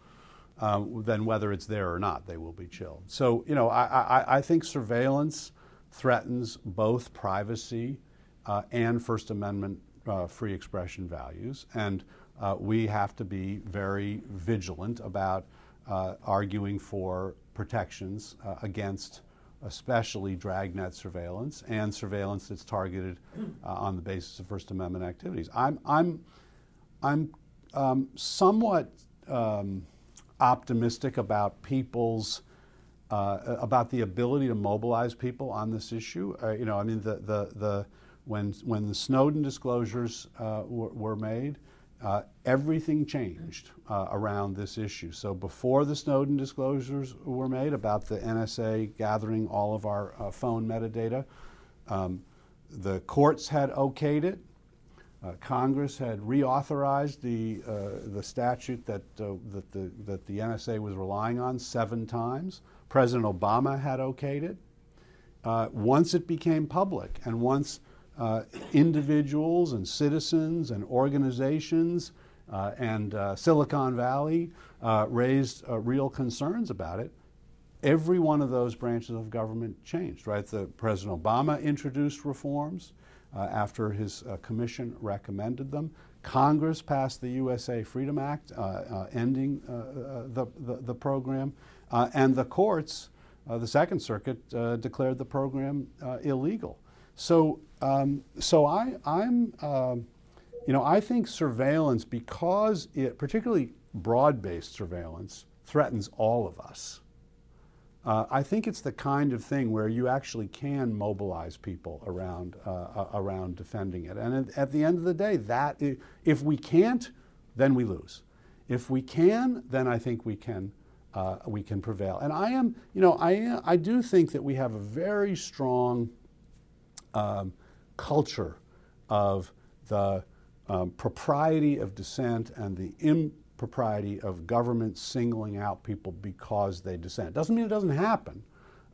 um, then whether it's there or not, they will be chilled. So, you know, I, I, I think surveillance threatens both privacy uh, and First Amendment uh, free expression values, and uh, we have to be very vigilant about uh, arguing for protections uh, against especially dragnet surveillance and surveillance that's targeted uh, on the basis of First Amendment activities. I'm, I'm, I'm um, somewhat um, optimistic about people's uh, about the ability to mobilize people on this issue. Uh, you know, I mean, the, the, the, when, when the Snowden disclosures uh, were, were, made, uh, everything changed uh, around this issue. So before the Snowden disclosures were made about the NSA gathering all of our uh, phone metadata, um, the courts had okayed it. Uh, Congress had reauthorized the, uh, the statute that, uh, that, the, that the NSA was relying on seven times. President Obama had okayed it. Uh, once it became public and once uh, individuals and citizens and organizations uh, and Silicon Valley raised real concerns about it, every one of those branches of government changed, right? The President Obama introduced reforms uh, after his uh, commission recommended them. Congress passed the USA Freedom Act, uh, uh ending uh, the, the, the, program, and the courts, the Second Circuit, declared the program illegal. So, um, so I, I'm, um, you know, I think surveillance, because it, particularly broad-based surveillance, threatens all of us. Uh, I think it's the kind of thing where you actually can mobilize people around uh, uh around defending it. And at, the end of the day, that if we can't, then we lose. If we can, then I think we can uh, we can prevail. And I am, you know, I I do think that we have a very strong um, culture of the um, propriety of dissent and the Im- propriety of government singling out people because they dissent. Doesn't mean it doesn't happen,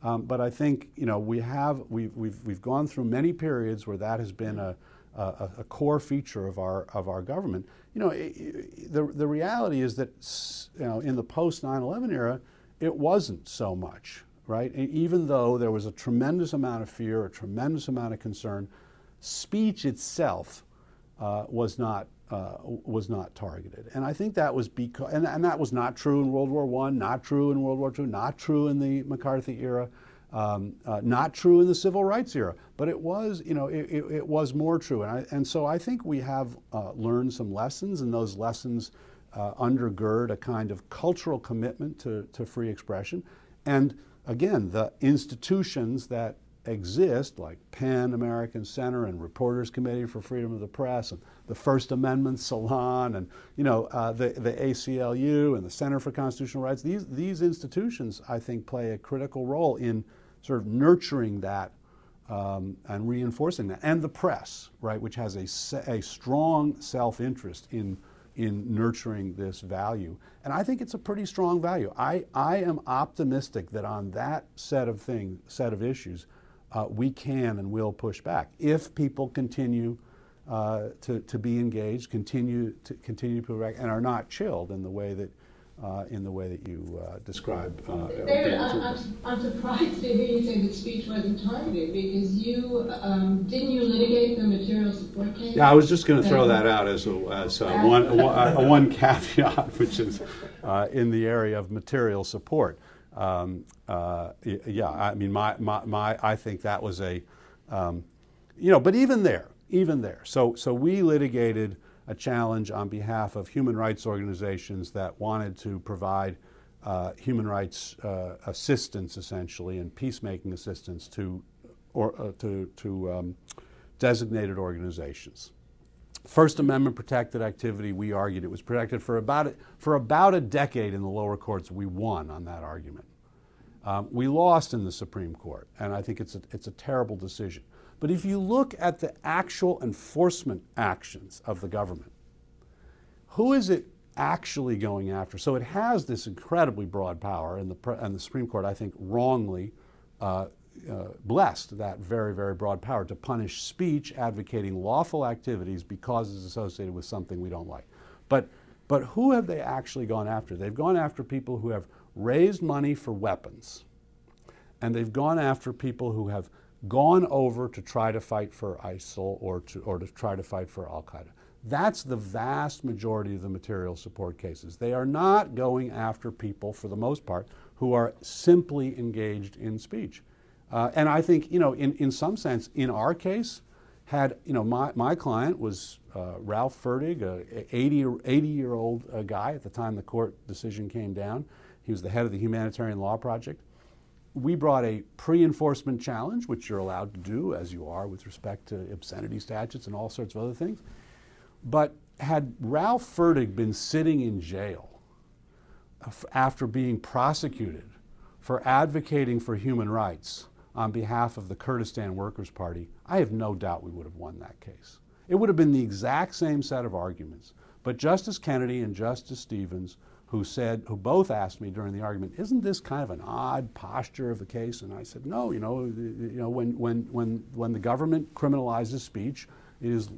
um, but I think you know we have we've, we've we've gone through many periods where that has been a a, a core feature of our of our government. You know, it, it, the the reality is that you know in the post 9/11 era, it wasn't so much right. even though there was a tremendous amount of fear, a tremendous amount of concern, speech itself uh, was not uh, was not targeted. And I think that was because, and, and, that was not true in World War I, not true in World War II, not true in the McCarthy era, um, uh, not true in the Civil Rights era. But it was, you know, it, it, it was more true. And, I, and so I think we have uh, learned some lessons, and those lessons uh, undergird a kind of cultural commitment to, to free expression. And again, the institutions that exist, like PEN American Center and Reporters Committee for Freedom of the Press and the First Amendment Salon and you know uh, the the ACLU and the Center for Constitutional Rights. These these institutions, I think, play a critical role in sort of nurturing that um, and reinforcing that, and the press, right, which has a a strong self interest in in nurturing this value. And I think it's a pretty strong value. I, I am optimistic that on that set of things, set of issues, uh, we can and will push back if people continue uh, to, to be engaged, continue to continue to back, and are not chilled in the way that uh, in the way that you uh, describe. Uh, David, I'm, I'm, I'm, surprised to hear you say that speech wasn't targeted because you um, didn't you litigate the material support case? Yeah, I was just going to throw that out as a, as a one, a, a one caveat, which is uh, in the area of material support. Um, uh, yeah, I mean, my, my, my, I think that was a, um, you know, but even there, even there. So, so we litigated a challenge on behalf of human rights organizations that wanted to provide uh, human rights uh, assistance, essentially, and peacemaking assistance to, or, uh, to, to um, designated organizations. First Amendment protected activity, we argued it was protected for about a, for about a decade in the lower courts. We won on that argument. Um, we lost in the Supreme Court, and I think it's a, it's a terrible decision. But if you look at the actual enforcement actions of the government, who is it actually going after? So it has this incredibly broad power, and the, and the Supreme Court, I think, wrongly uh, uh, blessed that very, very broad power to punish speech advocating lawful activities because it's associated with something we don't like. But, but who have they actually gone after? They've gone after people who have raised money for weapons, and they've gone after people who have gone over to try to fight for ISIL or to, or to try to fight for Al Qaeda. That's the vast majority of the material support cases. They are not going after people, for the most part, who are simply engaged in speech. Uh, and I think, you know, in, in some sense, in our case, had, you know, my, my client was uh, Ralph Fertig, an 80, 80 year old uh, guy at the time the court decision came down. He was the head of the Humanitarian Law Project we brought a pre-enforcement challenge, which you're allowed to do, as you are with respect to obscenity statutes and all sorts of other things. But had Ralph Fertig been sitting in jail after being prosecuted for advocating for human rights on behalf of the Kurdistan Workers' Party, I have no doubt we would have won that case. It would have been the exact same set of arguments. But Justice Kennedy and Justice Stevens who said, who both asked me during the argument, isn't this kind of an odd posture of the case? And I said, no, you know, you know, when, when, when, when the government criminalizes speech, it is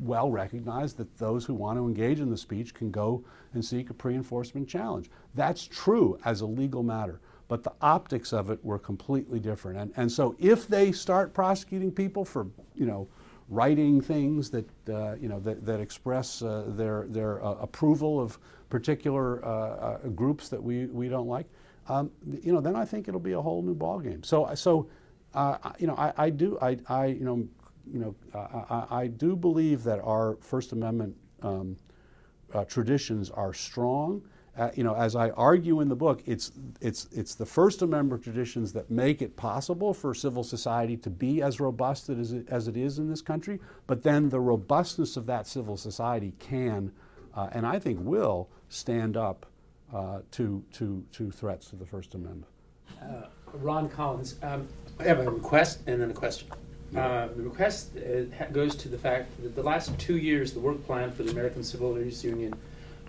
well recognized that those who want to engage in the speech can go and seek a pre-enforcement challenge. That's true as a legal matter, but the optics of it were completely different. And, and so if they start prosecuting people for, you know, writing things that, uh, you know, that, that express uh, their, their uh, approval of particular uh, uh, groups that we, we don't like, um, you know, then I think it'll be a whole new ballgame. So, so uh, you know, I, I do, I, I, you know, you know, I, I do believe that our First Amendment um, traditions are strong. Uh, you know, as I argue in the book, it's, it's, it's the First Amendment traditions that make it possible for civil society to be as robust as it, as it is in this country, but then the robustness of that civil society can, uh, and I think will, stand up uh, to, to, to threats to the First Amendment. Uh, Ron Collins, um, I have a request and then a question. Uh, the request uh, goes to the fact that the last two years, the work plan for the American Civil Liberties Union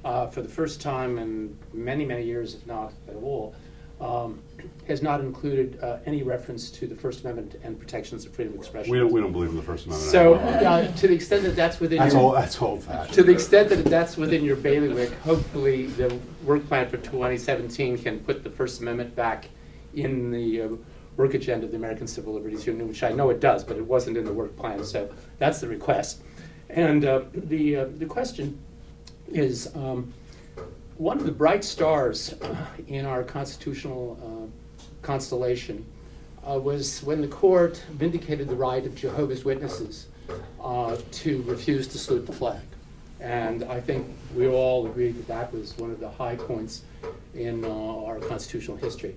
uh, for the first time in many, many years, if not at all, um, has not included uh, any reference to the First Amendment and protections of freedom of expression. We don't, we don't believe in the First Amendment. So, uh, to the extent that that's within that's your, that's old fashioned. To the extent that that's within your bailiwick, hopefully the work plan for 2017 can put the First Amendment back in the uh, work agenda of the American Civil Liberties Union, which I know it does, but it wasn't in the work plan. So that's the request. And uh, the uh, the question is um, one of the bright stars uh, in our constitutional uh, constellation uh, was when the court vindicated the right of Jehovah's Witnesses to refuse to salute the flag. And I think we all agree that that was one of the high points in uh, our constitutional history.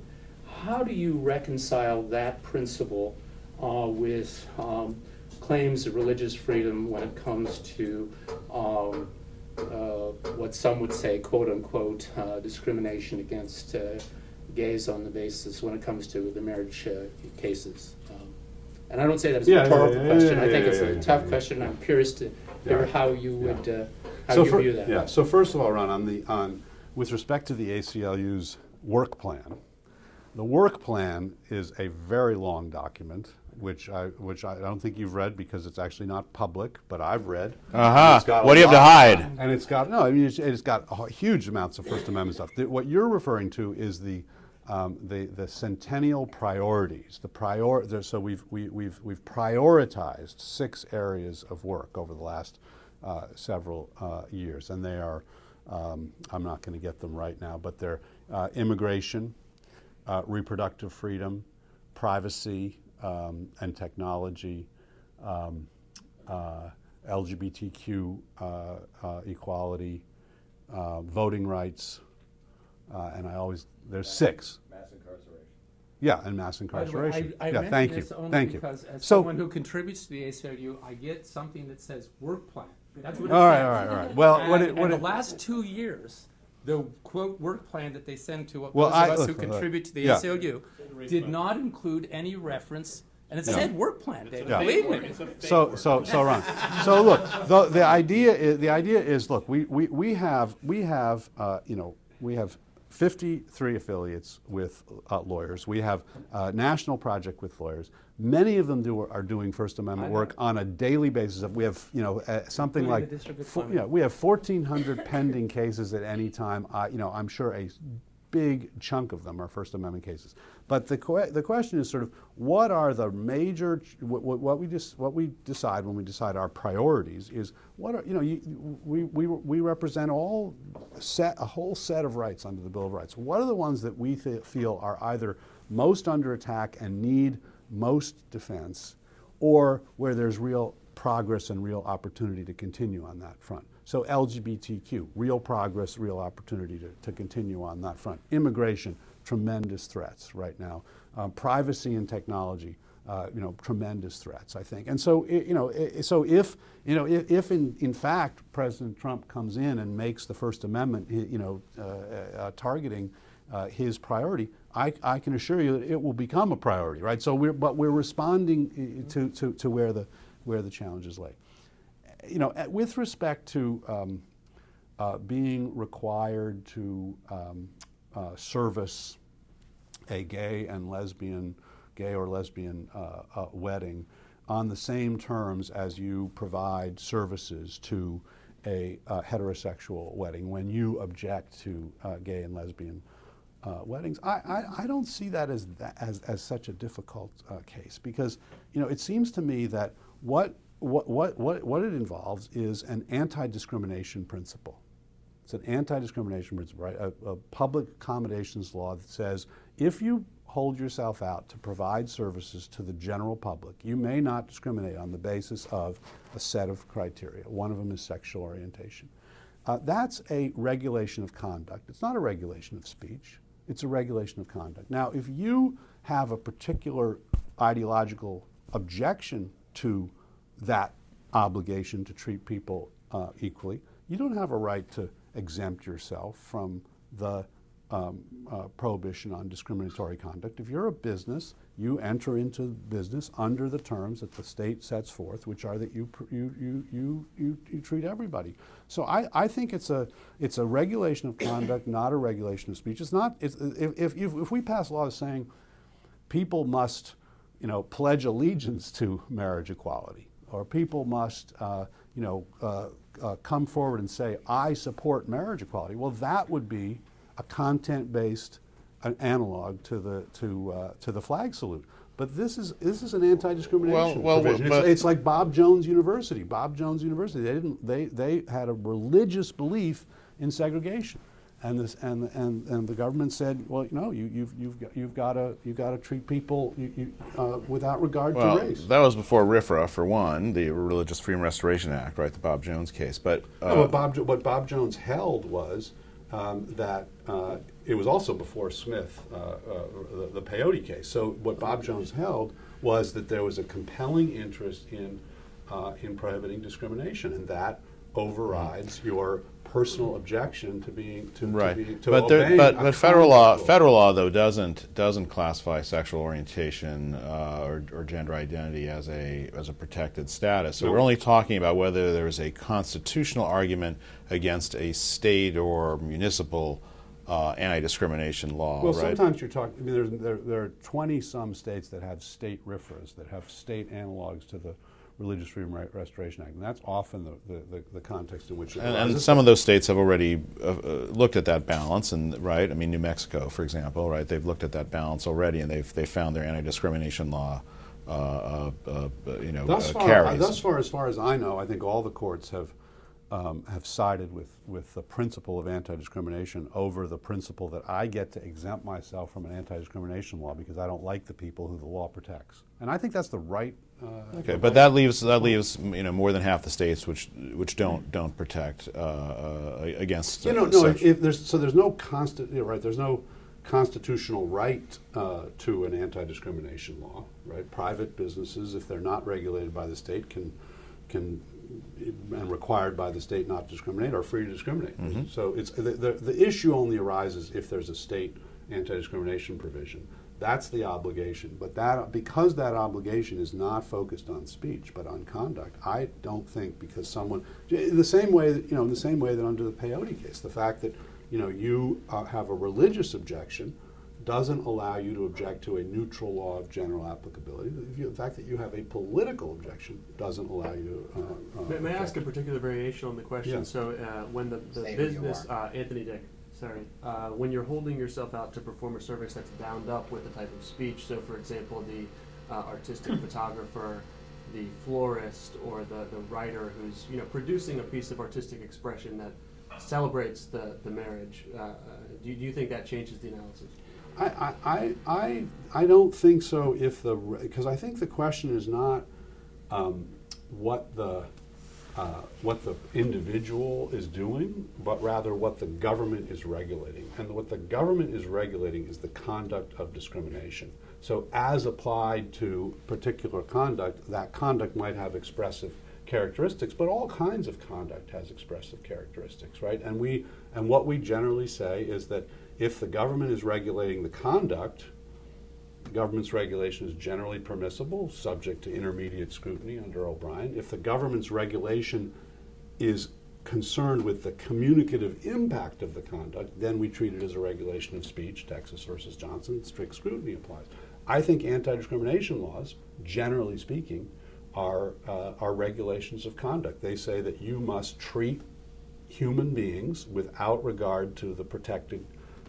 How do you reconcile that principle uh, with um, claims of religious freedom when it comes to um, what some would say, quote unquote, uh, discrimination against uh, gays on the basis when it comes to the marriage cases. Um, and I don't say that as a yeah, rhetorical yeah, yeah, question. I think it's a tough question. I'm curious to or how you would, uh, how so you fir- view that. Yeah. So first of all, Ron, on the on with respect to the ACLU's work plan, the work plan is a very long document, which I which I don't think you've read because it's actually not public, but I've read. Got a What do you have to hide? And it's got no. I mean, it's, it's got huge amounts of First Amendment stuff. What you're referring to is the um, the the centennial priorities. The prior. there- So we've we, we've we've prioritized six areas of work over the last uh, several uh, years, and they are. Um, I'm not going to get them right now, but they're uh, immigration, uh, reproductive freedom, privacy um, and technology, um, uh, LGBTQ uh, uh, equality, uh, voting rights, uh, and I always there's six. Mass incarceration. Yeah, and mass By the way, incarceration. I, I yeah, thank you, only thank you. because as so, someone who contributes to the ACLU, I get something that says work plan. That's what it All right, says. all right, all right. Well, and, what it- what and it- the last two years, the quote work plan that they send to Well, those I- of us look, who contribute to the yeah. ACLU did not include any reference, and it Yeah. said work plan. David. Yeah. Believe me. So, so, so, Ron. So, look, the, the idea is the idea is look, we, we, we have we have uh, you know we have 53 affiliates with uh, lawyers. We have a national project with lawyers. Many of them do are doing First Amendment work on a daily basis. We have you know uh, something like the District of fo- Columbia. yeah, we have 1,400 pending cases at any time. Uh, you know, I'm sure a big chunk of them are First Amendment cases. But the, que- the question is sort of what are the major, ch- what, what, we just, what we decide when we decide our priorities is what are, you know, you, we, we, we represent all set, a whole set of rights under the Bill of Rights. What are the ones that we th- feel are either most under attack and need most defense or where there's real progress and real opportunity to continue on that front. So LGBTQ, real progress, real opportunity to, to continue on that front. Immigration, tremendous threats right now. Um, privacy and technology, uh, you know, tremendous threats, I think. And so, you know, so if, you know, if, in, in fact President Trump comes in and makes the First Amendment, you know, uh, uh, targeting uh, his priority, I, I can assure you that it will become a priority, right? So we're, but we're responding to, to, to where the, where the challenges lay. You know, at- with respect to um, uh, being required to um, uh, service a gay and lesbian, gay or lesbian uh, uh, wedding on the same terms as you provide services to a uh, heterosexual wedding when you object to uh, gay and lesbian uh, weddings. I, I, I don't see that as, that as, as such a difficult uh, case because you know it seems to me that what, what, what, what, what it involves is an anti-discrimination principle. It's an anti-discrimination principle, right? A, a public accommodations law that says if you hold yourself out to provide services to the general public, you may not discriminate on the basis of a set of criteria. One of them is sexual orientation. Uh, that's a regulation of conduct. It's not a regulation of speech. It's a regulation of conduct. Now, if you have a particular ideological objection to that obligation to treat people uh, equally, you don't have a right to exempt yourself from the um, uh, prohibition on discriminatory conduct. If you're a business, you enter into business under the terms that the state sets forth, which are that you, you, you, you, you, you treat everybody. So I, I think it's a, it's a regulation of conduct, not a regulation of speech. It's not, it's, if, if, if we pass laws saying people must, you know, pledge allegiance to marriage equality, or people must, uh, you know, uh, uh, come forward and say, I support marriage equality. Well, that would be a content-based an analog to the to uh, to the flag salute. But this is this is an anti-discrimination Well, well, provision. it's, it's like Bob Jones University. Bob Jones University. They didn't. They they had a religious belief in segregation, and this and and, and the government said, well, no, you you've you've got, you've got to you've got to treat people you, you, uh, without regard Well, to race. that was before RFRA, for one, the Religious Freedom Restoration Act, right? The Bob Jones case. But uh, No, what, Bob, what Bob Jones held was um, that uh, it was also before Smith, uh, uh, the, the peyote case. So what Bob Jones held was that there was a compelling interest in uh, in prohibiting discrimination, and that overrides your personal objection to being to, Right, to, be, to but there, but but federal law conduct federal law though doesn't doesn't classify sexual orientation uh, or, or gender identity as a as a protected status. So No. we're only talking about whether there is a constitutional argument against a state or municipal uh, anti-discrimination law. Well, right? sometimes you're talking. I mean, there, there are 20 some states that have state RFRAs that have state analogs to the Religious Freedom Re- Restoration Act, and that's often the, the, the, context in which it And, and some of those states have already uh, uh, looked at that balance, and right. I mean, New Mexico, for example, right? They've looked at that balance already, and they've they found their anti-discrimination law, uh, uh, uh, you know, thus uh, far, carries. thus far, as far as I know, I think all the courts have um, have sided with, with the principle of anti-discrimination over the principle that I get to exempt myself from an anti-discrimination law because I don't like the people who the law protects, and I think that's the right. Uh, Okay, but that leaves that leaves you know more than half the states which which don't don't protect uh, uh, against. You know, no. If, if there's so there's no constant, you're right. There's no constitutional right uh, to an anti-discrimination law, right? Private businesses, if they're not regulated by the state, can can and required by the state not to discriminate, are free to discriminate. Mhm. So it's the, the the issue only arises if there's a state anti-discrimination provision. That's the obligation. But that because that obligation is not focused on speech but on conduct, I don't think because someone the same way that you know in the same way that under the peyote case, the fact that you know you uh, have a religious objection doesn't allow you to object to a neutral law of general applicability. If you- The fact that you have a political objection doesn't allow you to. Uh, uh, May, may I ask a particular variation on the question? Yeah. So, uh, when the, the Say who you business, uh, Anthony Dick, sorry, uh, when you're holding yourself out to perform a service that's bound up with a type of speech, so for example, the uh, artistic photographer, the florist, or the, the writer who's you know producing a piece of artistic expression that celebrates the, the marriage, uh, uh, do, you, do you think that changes the analysis? I, I, I, I, I don't think so if the, because I think the question is not um, what the, uh, what the individual is doing, but rather what the government is regulating. And what the government is regulating is the conduct of discrimination. So as applied to particular conduct, that conduct might have expressive characteristics, but all kinds of conduct has expressive characteristics, right? And we and what we generally say is that if the government is regulating the conduct, government's regulation is generally permissible, subject to intermediate scrutiny under O'Brien. If the government's regulation is concerned with the communicative impact of the conduct, then we treat it as a regulation of speech, Texas versus Johnson, strict scrutiny applies. I think anti-discrimination laws, generally speaking, are, uh, are regulations of conduct. They say that you must treat human beings without regard to the protected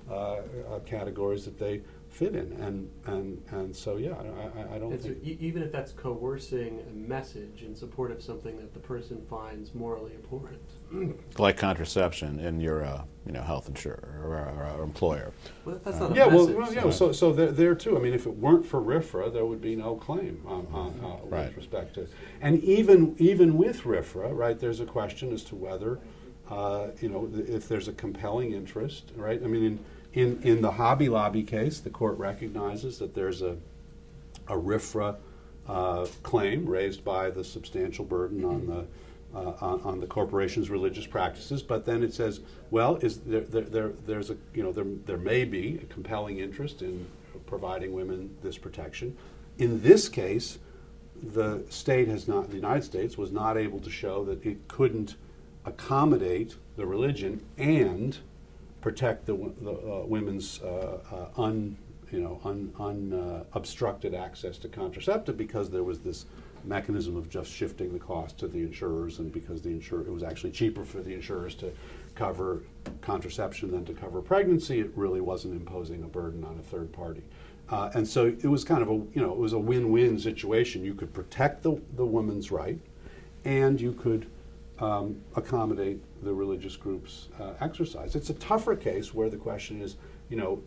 uh, uh, categories that they fit in, and and and so yeah, I, I, I don't And so think. e- even if that's coercing a message in support of something that the person finds morally abhorrent. like contraception in your uh, you know health insurer or, or, or employer. Well, that's Uh, not a yeah, well, message, well, yeah. so- So, so there, there too. I mean, if it weren't for RFRA, there would be no claim on, on, uh, Right. with respect to. And even even with RFRA, right? There's a question as to whether, uh, you know, th- if there's a compelling interest, right? I mean, in in in the Hobby Lobby case, the court recognizes that there's a a RFRA uh, claim raised by the substantial burden on the uh, on, on the corporation's religious practices, but then it says, well, is there, there, there there's a you know there there may be a compelling interest in providing women this protection. In this case, the state has not the United States was not able to show that it couldn't accommodate the religion and protect the, the uh, women's uh, uh, un you know un, un uh, access to contraceptive because there was this mechanism of just shifting the cost to the insurers and because the insurer it was actually cheaper for the insurers to cover contraception than to cover pregnancy it really wasn't imposing a burden on a third party. Uh, and so it was kind of a you know it was a win-win situation. You could protect the, the woman's right and you could um, accommodate the religious group's uh, exercise. It's a tougher case where the question is, you know,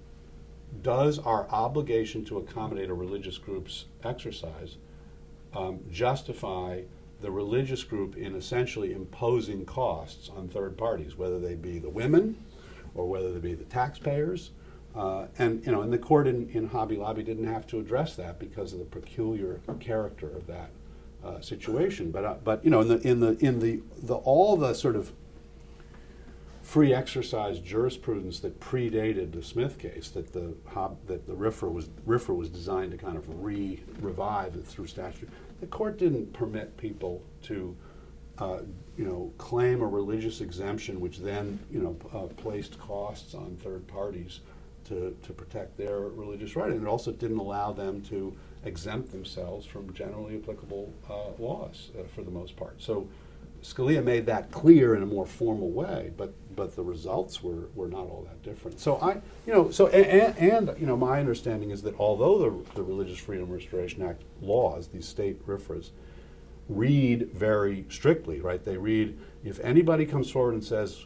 does our obligation to accommodate a religious group's exercise um, justify the religious group in essentially imposing costs on third parties, whether they be the women or whether they be the taxpayers? Uh, and you know, and the court in, in Hobby Lobby didn't have to address that because of the peculiar character of that uh, situation. But uh, but you know, in the in the in the, the all the sort of free exercise jurisprudence that predated the Smith case that the Hob, that the RFRA was RFRA was designed to kind of re revive through statute. The court didn't permit people to, uh, you know, claim a religious exemption, which then you know uh, placed costs on third parties to to protect their religious right, and it also didn't allow them to exempt themselves from generally applicable uh, laws uh, for the most part. So. Scalia made that clear in a more formal way, but but the results were, were not all that different. So I, you know, so and, and you know, my understanding is that although the, the Religious Freedom Restoration Act laws, these state RFRAs, read very strictly, right? They read if anybody comes forward and says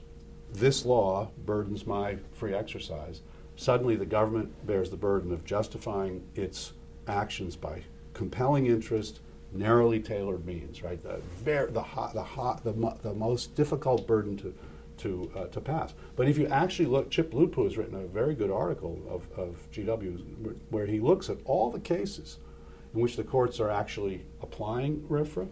this law burdens my free exercise, suddenly the government bears the burden of justifying its actions by compelling interest narrowly tailored means, right? The, ver- the, hot, the, hot, the, mo- the most difficult burden to, to, uh, to pass. But if you actually look, Chip Lupu has written a very good article of, of GW where he looks at all the cases in which the courts are actually applying RFRA,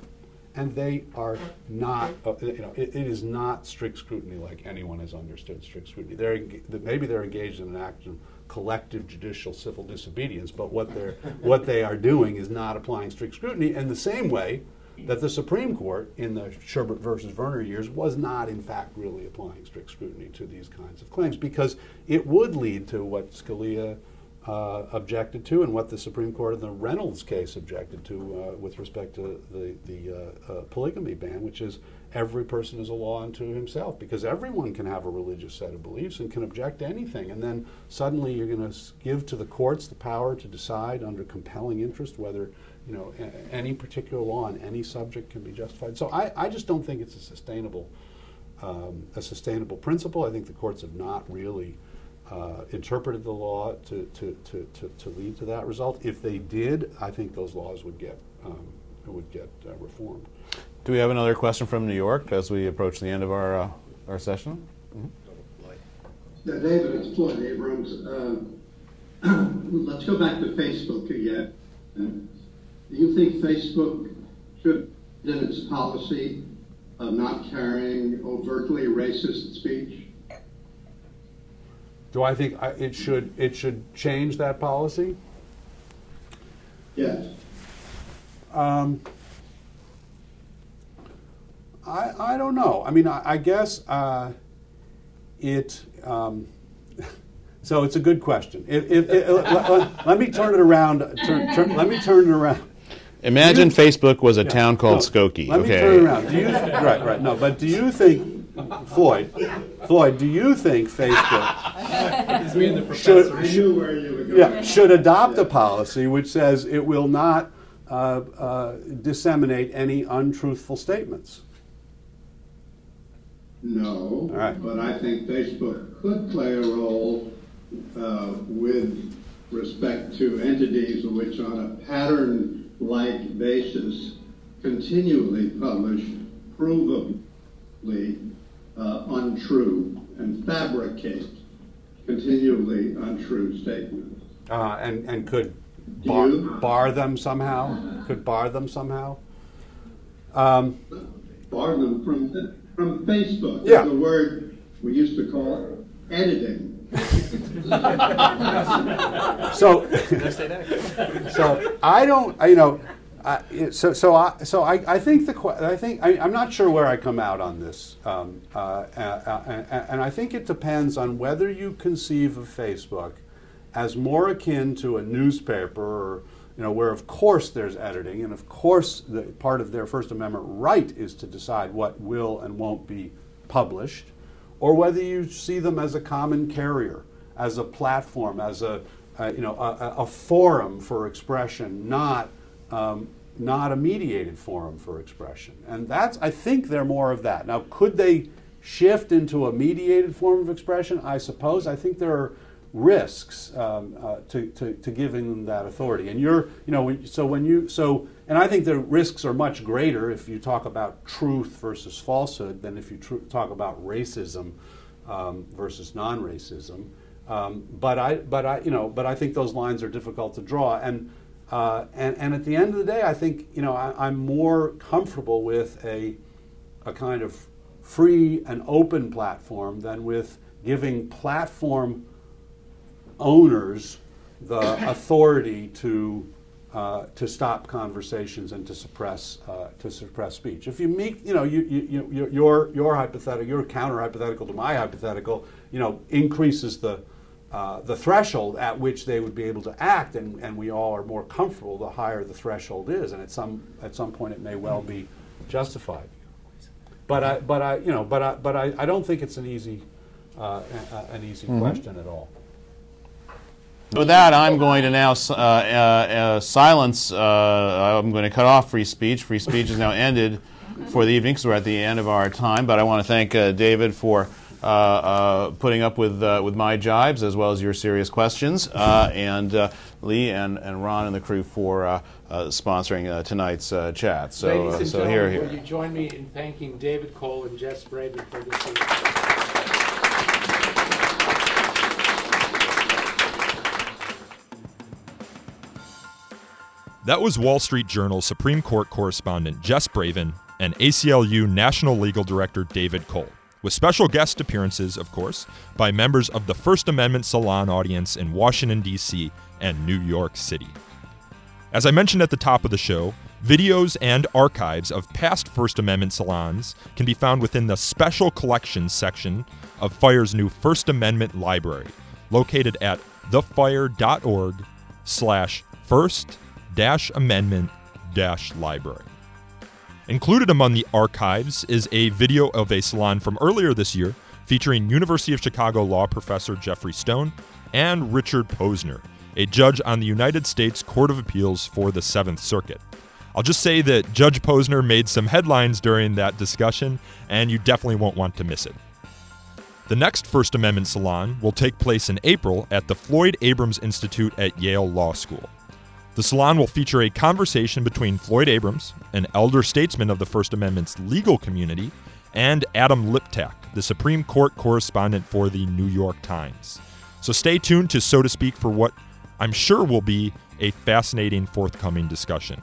and they are not, uh, you know, it, it is not strict scrutiny like anyone has understood strict scrutiny. They're, maybe they're engaged in an act of collective judicial civil disobedience, but what they're what they are doing is not applying strict scrutiny in the same way that the Supreme Court in the Sherbert versus Verner years was not in fact really applying strict scrutiny to these kinds of claims because it would lead to what Scalia uh, objected to and what the Supreme Court in the Reynolds case objected to uh, with respect to the, the uh, uh polygamy ban, which is every person is a law unto himself because everyone can have a religious set of beliefs and can object to anything. And then suddenly you're going to give to the courts the power to decide under compelling interest whether you know any particular law on any subject can be justified. So I, I just don't think it's a sustainable um, a sustainable principle. I think the courts have not really uh, interpreted the law to, to, to, to, to lead to that result. If they did, I think those laws would get um, would get uh, reformed. Do we have another question from New York as we approach the end of our uh, our session? Mm-hmm. Yeah, David, it's Floyd Abrams. Uh, let's go back to Facebook again. do you think Facebook should, in its policy of not carrying overtly racist speech? Do I think I, it should it should change that policy? Yes. Um, I, I don't know. I mean, I, I guess uh, it. Um, so it's a good question. If, if, if, let, let, let, me turn it around. Turn, turn, let me turn it around. Imagine you, Facebook was a yeah, town called no, Skokie. Let okay. me turn it around. Do you, right, right. No, but do you think, Floyd, Floyd, do you think Facebook should, yeah, should adopt a policy which says it will not uh, uh, disseminate any untruthful statements? No, but I think Facebook could play a role uh, with respect to entities which, on a pattern like basis, continually publish provably uh, untrue and fabricate continually untrue statements. Uh, and, and could bar, bar, them somehow? Could bar them somehow? Um, bar them from from Facebook. Yeah. The word we used to call it editing. so, so I don't, you know, So so I so I, I think the I think I, am not sure where I come out on this, um, uh, uh, uh, and I think it depends on whether you conceive of Facebook as more akin to a newspaper or you know, where of course there's editing, and of course the part of their First Amendment right is to decide what will and won't be published, or whether you see them as a common carrier, as a platform, as a, a you know a, a, forum for expression, not um, not a mediated forum for expression. And that's I think they're more of that. Now, could they shift into a mediated form of expression? I suppose. I think there are risks um, uh, to, to, to, giving them that authority. And you're, you know, so when you, so, and I think the risks are much greater if you talk about truth versus falsehood than if you tr- talk about racism um, versus non-racism. Um, but I, but I, you know, but I think those lines are difficult to draw. And, uh, and, and at the end of the day, I think, you know, I, I'm more comfortable with a, a kind of free and open platform than with giving platform owners the authority to uh, to stop conversations and to suppress uh, to suppress speech. If you meet, you know, you, you, you, your your hypothetical, your counter hypothetical to my hypothetical, you know, increases the uh, the threshold at which they would be able to act, and, and we all are more comfortable the higher the threshold is, and at some at some point it may well be justified. But I but I you know but I but I, I don't think it's an easy uh, an easy Mhm. question at all. With that, I'm going to now uh, uh, uh, silence, uh, I'm going to cut off free speech. Free speech is now ended for the evening because we're at the end of our time. But I want to thank uh, David for uh, uh, putting up with, uh, with my jibes as well as your serious questions, uh, and uh, Lee and, and Ron and the crew for uh, uh, sponsoring uh, tonight's uh, chat. So, Ladies uh, so here, here. will you join me in thanking David Cole and Jess Bravin for this evening? That was Wall Street Journal Supreme Court correspondent Jess Bravin and ACLU National Legal Director David Cole, with special guest appearances, of course, by members of the First Amendment Salon audience in Washington, D.C. and New York City. As I mentioned at the top of the show, videos and archives of past First Amendment salons can be found within the Special Collections section of FIRE's new First Amendment Library, located at thefire.org slash first dash amendment dash library. Included among the archives is a video of a salon from earlier this year featuring University of Chicago law professor Geoffrey Stone and Richard Posner, a judge on the United States Court of Appeals for the Seventh Circuit. I'll just say that Judge Posner made some headlines during that discussion, and you definitely won't want to miss it. The next First Amendment Salon will take place in April at the Floyd Abrams Institute at Yale Law School. The salon will feature a conversation between Floyd Abrams, an elder statesman of the First Amendment's legal community, and Adam Liptak, the Supreme Court correspondent for the New York Times. So stay tuned to So to Speak for what I'm sure will be a fascinating forthcoming discussion.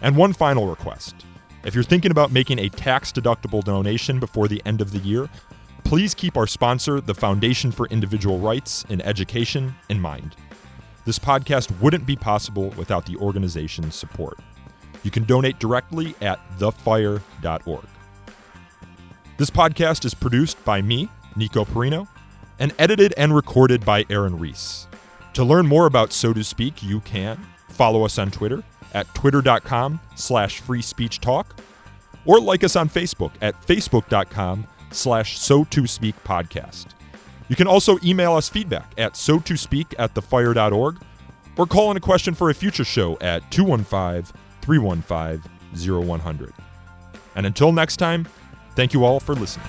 And one final request. If you're thinking about making a tax deductible donation before the end of the year, please keep our sponsor, the Foundation for Individual Rights in Education, in mind. This podcast wouldn't be possible without the organization's support. You can donate directly at thefire.org. This podcast is produced by me, Nico Perino, and edited and recorded by Aaron Reese. To learn more about So to Speak, you can follow us on Twitter at twitter.com slash free speech talk or like us on Facebook at facebook.com slash so to speak podcast. You can also email us feedback at so to speak at thefire.org or call in a question for a future show at 215 315 0100. And until next time, thank you all for listening.